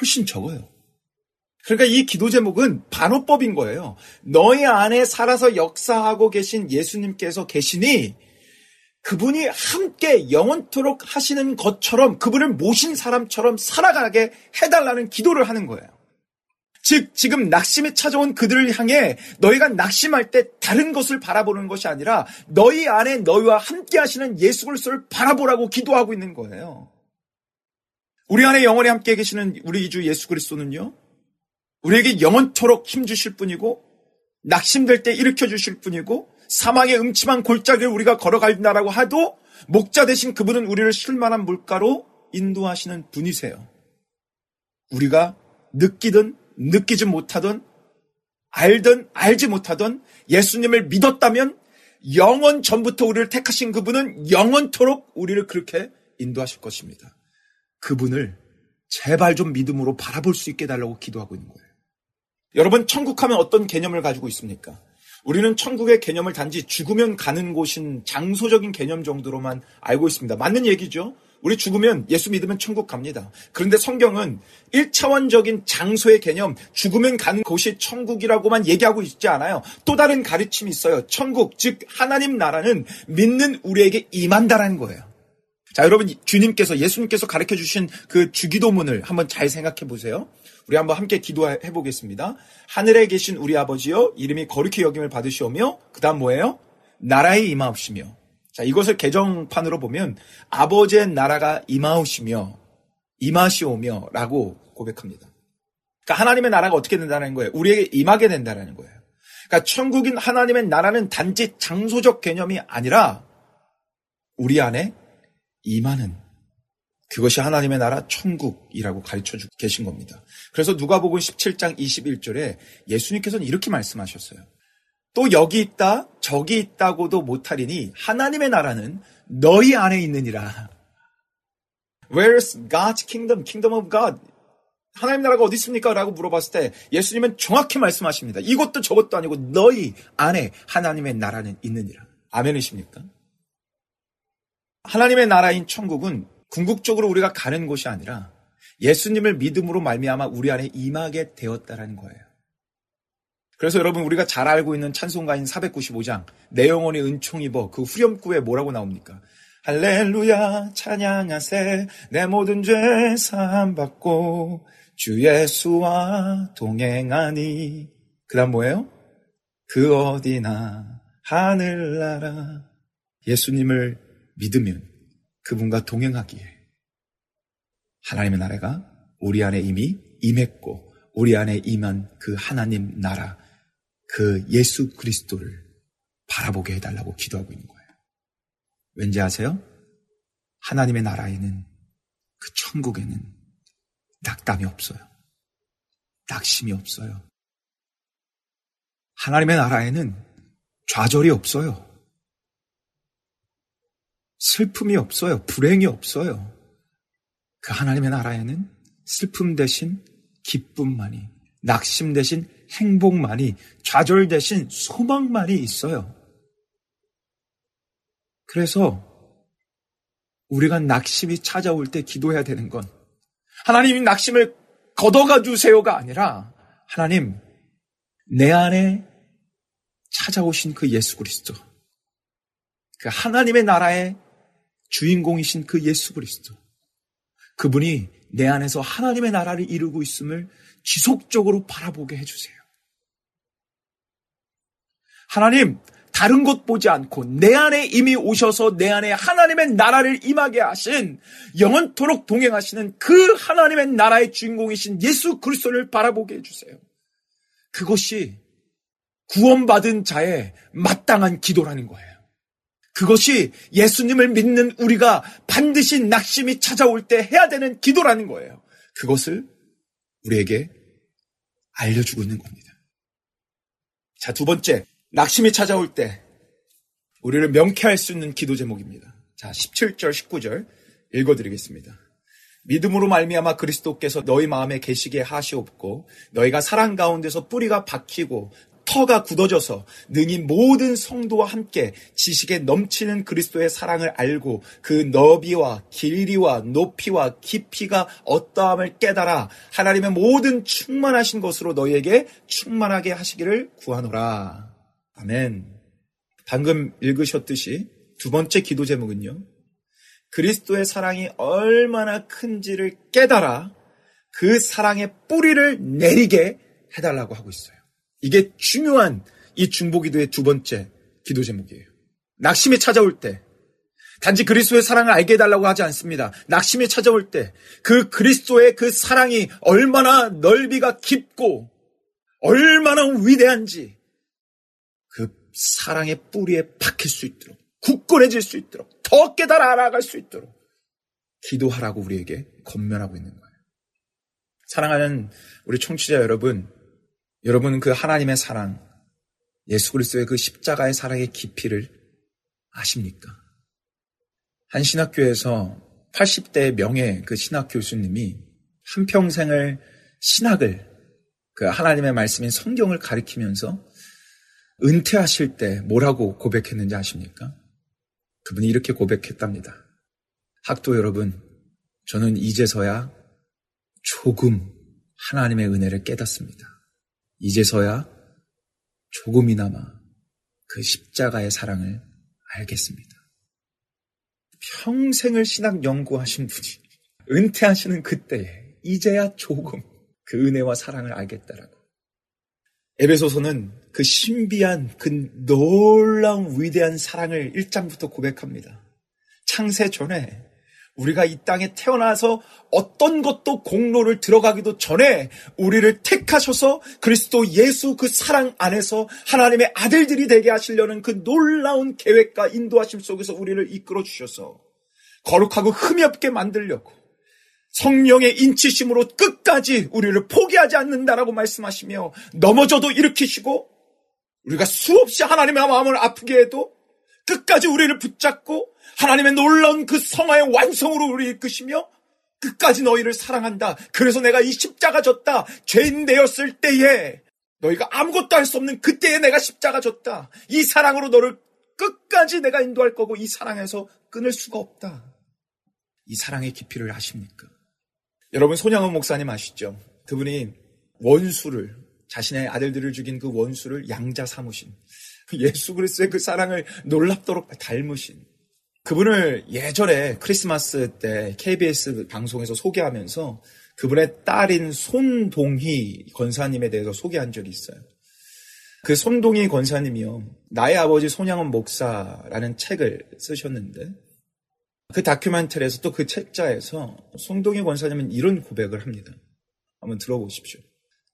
훨씬 적어요. 그러니까 이 기도 제목은 반호법인 거예요. 너희 안에 살아서 역사하고 계신 예수님께서 계시니 그분이 함께 영원토록 하시는 것처럼 그분을 모신 사람처럼 살아가게 해달라는 기도를 하는 거예요. 즉, 지금 낙심에 찾아온 그들을 향해 너희가 낙심할 때 다른 것을 바라보는 것이 아니라 너희 안에 너희와 함께 하시는 예수 그리스도를 바라보라고 기도하고 있는 거예요. 우리 안에 영원히 함께 계시는 우리 주 예수 그리스도는요. 우리에게 영원토록 힘 주실 분이고 낙심될 때 일으켜 주실 분이고 사망의 음침한 골짜기를 우리가 걸어간다라고 하도 목자 대신 그분은 우리를 실만한 물가로 인도하시는 분이세요. 우리가 느끼든 느끼지 못하던 알든 알지 못하던 예수님을 믿었다면 영원 전부터 우리를 택하신 그분은 영원토록 우리를 그렇게 인도하실 것입니다. 그분을 제발 좀 믿음으로 바라볼 수 있게 달라고 기도하고 있는 거예요. 여러분, 천국 하면 어떤 개념을 가지고 있습니까? 우리는 천국의 개념을 단지 죽으면 가는 곳인 장소적인 개념 정도로만 알고 있습니다. 맞는 얘기죠? 우리 죽으면 예수 믿으면 천국 갑니다. 그런데 성경은 1차원적인 장소의 개념, 죽으면 가는 곳이 천국이라고만 얘기하고 있지 않아요. 또 다른 가르침이 있어요. 천국, 즉 하나님 나라는 믿는 우리에게 임한다라는 거예요. 자, 여러분 주님께서 예수님께서 가르쳐 주신 그 주기도문을 한번 잘 생각해 보세요. 우리 한번 함께 기도해 보겠습니다. 하늘에 계신 우리 아버지여 이름이 거룩히 여김을 받으시오며 그다음 뭐예요? 나라에 임하옵시며 자, 이것을 개정판으로 보면 아버지의 나라가 임하오시며 임하시오며 라고 고백합니다. 그러니까 하나님의 나라가 어떻게 된다는 거예요? 우리에게 임하게 된다는 거예요. 그러니까 천국인 하나님의 나라는 단지 장소적 개념이 아니라 우리 안에 임하는 그것이 하나님의 나라 천국이라고 가르쳐 주고 계신 겁니다. 그래서 누가복음 17장 21절에 예수님께서는 이렇게 말씀하셨어요. 또 여기 있다, 저기 있다고도 못하리니 하나님의 나라는 너희 안에 있느니라. Where's God's kingdom? Kingdom of God. 하나님 나라가 어디 있습니까? 라고 물어봤을 때 예수님은 정확히 말씀하십니다. 이것도 저것도 아니고 너희 안에 하나님의 나라는 있느니라. 아멘이십니까? 하나님의 나라인 천국은 궁극적으로 우리가 가는 곳이 아니라 예수님을 믿음으로 말미암아 우리 안에 임하게 되었다라는 거예요. 그래서 여러분 우리가 잘 알고 있는 찬송가인 495장 내 영혼이 은총 입어 그 후렴구에 뭐라고 나옵니까? 할렐루야 찬양하세 내 모든 죄 사함 받고 주 예수와 동행하니 그다음 뭐예요? 그 어디나 하늘나라 예수님을 믿으면 그분과 동행하기에 하나님의 나라가 우리 안에 이미 임했고 우리 안에 임한 그 하나님 나라 그 예수 그리스도를 바라보게 해달라고 기도하고 있는 거예요. 왠지 아세요? 하나님의 나라에는 그 천국에는 낙담이 없어요. 낙심이 없어요. 하나님의 나라에는 좌절이 없어요. 슬픔이 없어요. 불행이 없어요. 그 하나님의 나라에는 슬픔 대신 기쁨만이, 낙심 대신 행복만이, 좌절 대신 소망만이 있어요. 그래서 우리가 낙심이 찾아올 때 기도해야 되는 건 하나님이 낙심을 걷어가 주세요가 아니라 하나님 내 안에 찾아오신 그 예수 그리스도 그 하나님의 나라의 주인공이신 그 예수 그리스도 그분이 내 안에서 하나님의 나라를 이루고 있음을 지속적으로 바라보게 해주세요. 하나님, 다른 것 보지 않고 내 안에 이미 오셔서 내 안에 하나님의 나라를 임하게 하신 영원토록 동행하시는 그 하나님의 나라의 주인공이신 예수 그리스도를 바라보게 해주세요. 그것이 구원받은 자의 마땅한 기도라는 거예요. 그것이 예수님을 믿는 우리가 반드시 낙심이 찾아올 때 해야 되는 기도라는 거예요. 그것을 우리에게 알려주고 있는 겁니다. 자, 두 번째, 낙심이 찾아올 때 우리를 명쾌할 수 있는 기도 제목입니다. 자, 17절, 19절 읽어드리겠습니다. 믿음으로 말미암아 그리스도께서 너희 마음에 계시게 하시옵고 너희가 사랑 가운데서 뿌리가 박히고 터가 굳어져서 능히 모든 성도와 함께 지식에 넘치는 그리스도의 사랑을 알고 그 너비와 길이와 높이와 깊이가 어떠함을 깨달아 하나님의 모든 충만하신 것으로 너희에게 충만하게 하시기를 구하노라. 아멘. 방금 읽으셨듯이 두 번째 기도 제목은요. 그리스도의 사랑이 얼마나 큰지를 깨달아 그 사랑의 뿌리를 내리게 해달라고 하고 있어요. 이게 중요한 이 중보기도의 두 번째 기도 제목이에요. 낙심이 찾아올 때 단지 그리스도의 사랑을 알게 해달라고 하지 않습니다. 낙심이 찾아올 때 그 그리스도의 그 사랑이 얼마나 넓이가 깊고 얼마나 위대한지 그 사랑의 뿌리에 박힐 수 있도록 굳건해질 수 있도록 더 깨달아 알아갈 수 있도록 기도하라고 우리에게 건면하고 있는 거예요. 사랑하는 우리 청취자 여러분, 여러분은 그 하나님의 사랑, 예수 그리스도의 그 십자가의 사랑의 깊이를 아십니까? 한 신학교에서 80대 명예 그 신학 교수님이 한 평생을 신학을 그 하나님의 말씀인 성경을 가리키면서 은퇴하실 때 뭐라고 고백했는지 아십니까? 그분이 이렇게 고백했답니다. 학도 여러분, 저는 이제서야 조금 하나님의 은혜를 깨닫습니다. 이제서야 조금이나마 그 십자가의 사랑을 알겠습니다. 평생을 신학 연구하신 분이 은퇴하시는 그때에 이제야 조금 그 은혜와 사랑을 알겠다라고. 에베소서는 그 신비한, 그 놀라운 위대한 사랑을 1장부터 고백합니다. 창세 전에 우리가 이 땅에 태어나서 어떤 것도 공로를 들어가기도 전에 우리를 택하셔서 그리스도 예수 그 사랑 안에서 하나님의 아들들이 되게 하시려는 그 놀라운 계획과 인도하심 속에서 우리를 이끌어 주셔서 거룩하고 흠이 없게 만들려고 성령의 인치심으로 끝까지 우리를 포기하지 않는다라고 말씀하시며 넘어져도 일으키시고 우리가 수없이 하나님의 마음을 아프게 해도 끝까지 우리를 붙잡고 하나님의 놀라운 그 성화의 완성으로 우리 이끄시며 끝까지 너희를 사랑한다. 그래서 내가 이 십자가 졌다. 죄인 되었을 때에 너희가 아무것도 할 수 없는 그때에 내가 십자가 졌다. 이 사랑으로 너를 끝까지 내가 인도할 거고 이 사랑에서 끊을 수가 없다. 이 사랑의 깊이를 아십니까? 여러분 손양원 목사님 아시죠? 그분이 원수를 자신의 아들들을 죽인 그 원수를 양자 삼으신 예수 그리스도의 그 사랑을 놀랍도록 닮으신 그분을 예전에 크리스마스 때 KBS 방송에서 소개하면서 그분의 딸인 손동희 권사님에 대해서 소개한 적이 있어요. 그 손동희 권사님이요. 나의 아버지 손양원 목사라는 책을 쓰셨는데 그 다큐멘터리에서 또 그 책자에서 손동희 권사님은 이런 고백을 합니다. 한번 들어보십시오.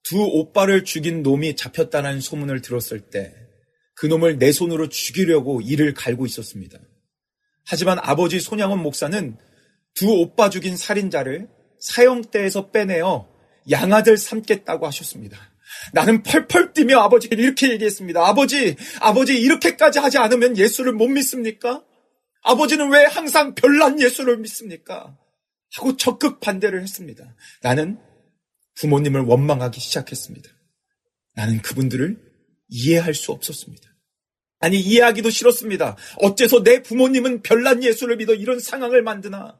두 오빠를 죽인 놈이 잡혔다는 소문을 들었을 때 그 놈을 내 손으로 죽이려고 이를 갈고 있었습니다. 하지만 아버지 손양원 목사는 두 오빠 죽인 살인자를 사형대에서 빼내어 양아들 삼겠다고 하셨습니다. 나는 펄펄 뛰며 아버지께 이렇게 얘기했습니다. 아버지, 아버지 이렇게까지 하지 않으면 예수를 못 믿습니까? 아버지는 왜 항상 별난 예수를 믿습니까? 하고 적극 반대를 했습니다. 나는 부모님을 원망하기 시작했습니다. 나는 그분들을 이해할 수 없었습니다. 아니, 이해하기도 싫었습니다. 어째서 내 부모님은 별난 예수를 믿어 이런 상황을 만드나?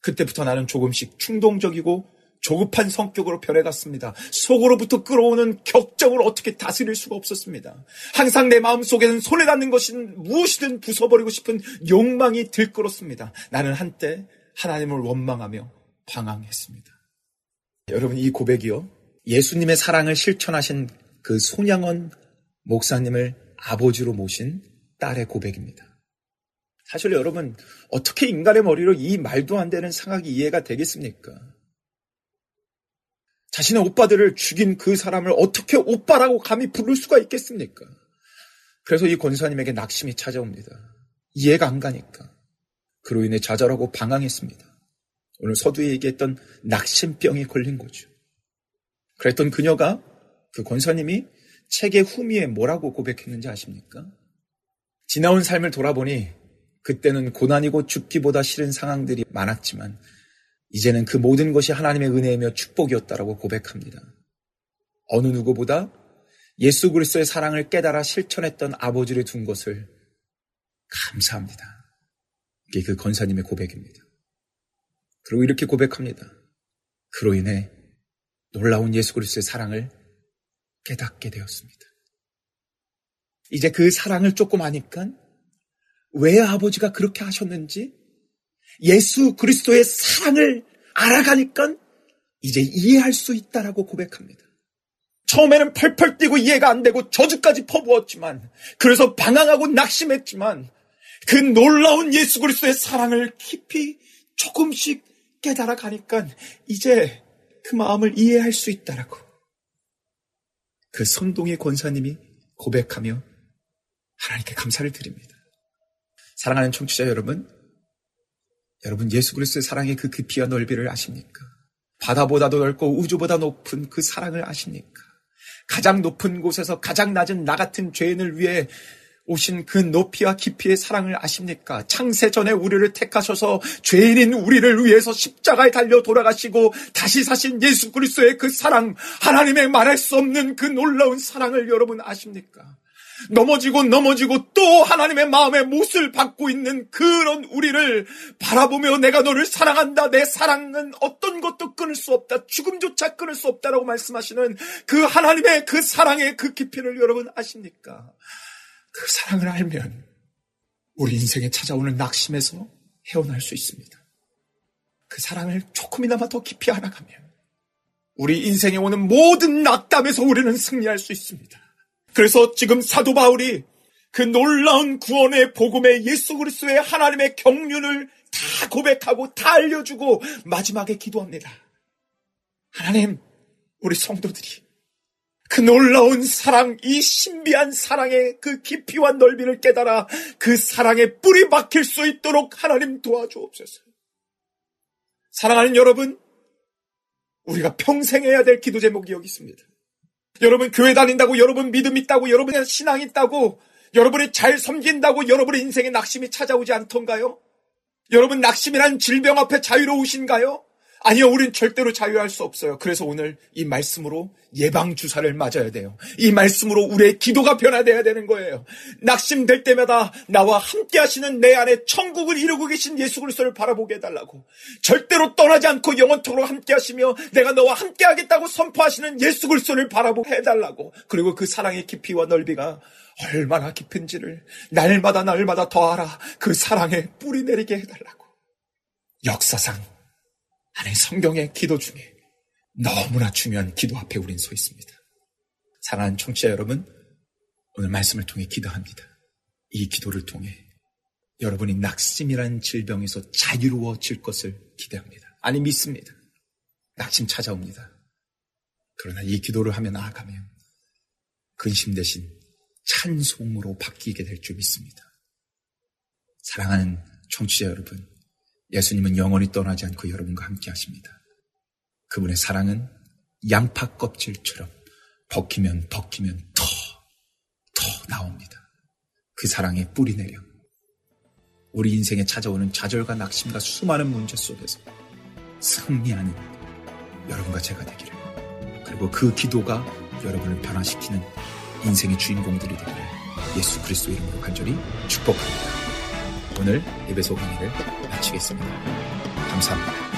그때부터 나는 조금씩 충동적이고 조급한 성격으로 변해갔습니다. 속으로부터 끌어오는 격정을 어떻게 다스릴 수가 없었습니다. 항상 내 마음속에는 손에 닿는 것인 무엇이든 부숴버리고 싶은 욕망이 들끓었습니다. 나는 한때 하나님을 원망하며 방황했습니다. 여러분 이 고백이요. 예수님의 사랑을 실천하신 그 손양원 목사님을 아버지로 모신 딸의 고백입니다. 사실 여러분 어떻게 인간의 머리로 이 말도 안 되는 상황이 이해가 되겠습니까? 자신의 오빠들을 죽인 그 사람을 어떻게 오빠라고 감히 부를 수가 있겠습니까? 그래서 이 권사님에게 낙심이 찾아옵니다. 이해가 안 가니까. 그로 인해 좌절하고 방황했습니다. 오늘 서두에 얘기했던 낙심병이 걸린 거죠. 그랬던 그녀가 그 권사님이 책의 후미에 뭐라고 고백했는지 아십니까? 지나온 삶을 돌아보니 그때는 고난이고 죽기보다 싫은 상황들이 많았지만 이제는 그 모든 것이 하나님의 은혜이며 축복이었다라고 고백합니다. 어느 누구보다 예수 그리스도의 사랑을 깨달아 실천했던 아버지를 둔 것을 감사합니다. 이게 그 건사님의 고백입니다. 그리고 이렇게 고백합니다. 그로 인해 놀라운 예수 그리스도의 사랑을 깨닫게 되었습니다. 이제 그 사랑을 조금 아니까 왜 아버지가 그렇게 하셨는지 예수 그리스도의 사랑을 알아가니까 이제 이해할 수 있다라고 고백합니다. 처음에는 펄펄 뛰고 이해가 안 되고 저주까지 퍼부었지만 그래서 방황하고 낙심했지만 그 놀라운 예수 그리스도의 사랑을 깊이 조금씩 깨달아 가니까 이제 그 마음을 이해할 수 있다라고 그 선동의 권사님이 고백하며 하나님께 감사를 드립니다. 사랑하는 청취자 여러분, 여러분 예수 그리스도의 사랑의 그 깊이와 넓이를 아십니까? 바다보다도 넓고 우주보다 높은 그 사랑을 아십니까? 가장 높은 곳에서 가장 낮은 나 같은 죄인을 위해 오신 그 높이와 깊이의 사랑을 아십니까? 창세 전에 우리를 택하셔서 죄인인 우리를 위해서 십자가에 달려 돌아가시고 다시 사신 예수 그리스도의 그 사랑, 하나님의 말할 수 없는 그 놀라운 사랑을 여러분 아십니까? 넘어지고 넘어지고 또 하나님의 마음의 못을 받고 있는 그런 우리를 바라보며 내가 너를 사랑한다. 내 사랑은 어떤 것도 끊을 수 없다. 죽음조차 끊을 수 없다라고 말씀하시는 그 하나님의 그 사랑의 그 깊이를 여러분 아십니까? 그 사랑을 알면 우리 인생에 찾아오는 낙심에서 헤어날 수 있습니다. 그 사랑을 조금이나마 더 깊이 알아가면 우리 인생에 오는 모든 낙담에서 우리는 승리할 수 있습니다. 그래서 지금 사도 바울이 그 놀라운 구원의 복음의 예수 그리스도의 하나님의 경륜을 다 고백하고 다 알려주고 마지막에 기도합니다. 하나님, 우리 성도들이 그 놀라운 사랑, 이 신비한 사랑의 그 깊이와 넓이를 깨달아 그 사랑에 뿌리 박힐 수 있도록 하나님 도와주옵소서. 사랑하는 여러분, 우리가 평생 해야 될 기도 제목이 여기 있습니다. 여러분 교회 다닌다고 여러분 믿음 있다고 여러분의 신앙 있다고 여러분이 잘 섬긴다고 여러분의 인생에 낙심이 찾아오지 않던가요? 여러분 낙심이란 질병 앞에 자유로우신가요? 아니요, 우린 절대로 자유할 수 없어요. 그래서 오늘 이 말씀으로 예방 주사를 맞아야 돼요. 이 말씀으로 우리의 기도가 변화돼야 되는 거예요. 낙심될 때마다 나와 함께 하시는 내 안에 천국을 이루고 계신 예수 그리스도를 바라보게 해 달라고. 절대로 떠나지 않고 영원토록 함께 하시며 내가 너와 함께 하겠다고 선포하시는 예수 그리스도를 바라보게 해 달라고. 그리고 그 사랑의 깊이와 넓이가 얼마나 깊은지를 날마다 날마다 더 알아. 그 사랑에 뿌리 내리게 해 달라고. 역사상 안에 성경의 기도 중에 너무나 중요한 기도 앞에 우린 서 있습니다. 사랑하는 청취자 여러분, 오늘 말씀을 통해 기도합니다. 이 기도를 통해 여러분이 낙심이라는 질병에서 자유로워질 것을 기대합니다. 아니 믿습니다. 낙심 찾아옵니다. 그러나 이 기도를 하며 나아가면 근심 대신 찬송으로 바뀌게 될 줄 믿습니다. 사랑하는 청취자 여러분, 예수님은 영원히 떠나지 않고 여러분과 함께 하십니다. 그분의 사랑은 양파 껍질처럼 벗기면 벗기면 더, 더 나옵니다. 그 사랑에 뿌리 내려 우리 인생에 찾아오는 좌절과 낙심과 수많은 문제 속에서 승리하는 여러분과 제가 되기를 그리고 그 기도가 여러분을 변화시키는 인생의 주인공들이 되기를 예수 그리스도 이름으로 간절히 축복합니다. 오늘 예배 소 강의를 마치겠습니다. 감사합니다.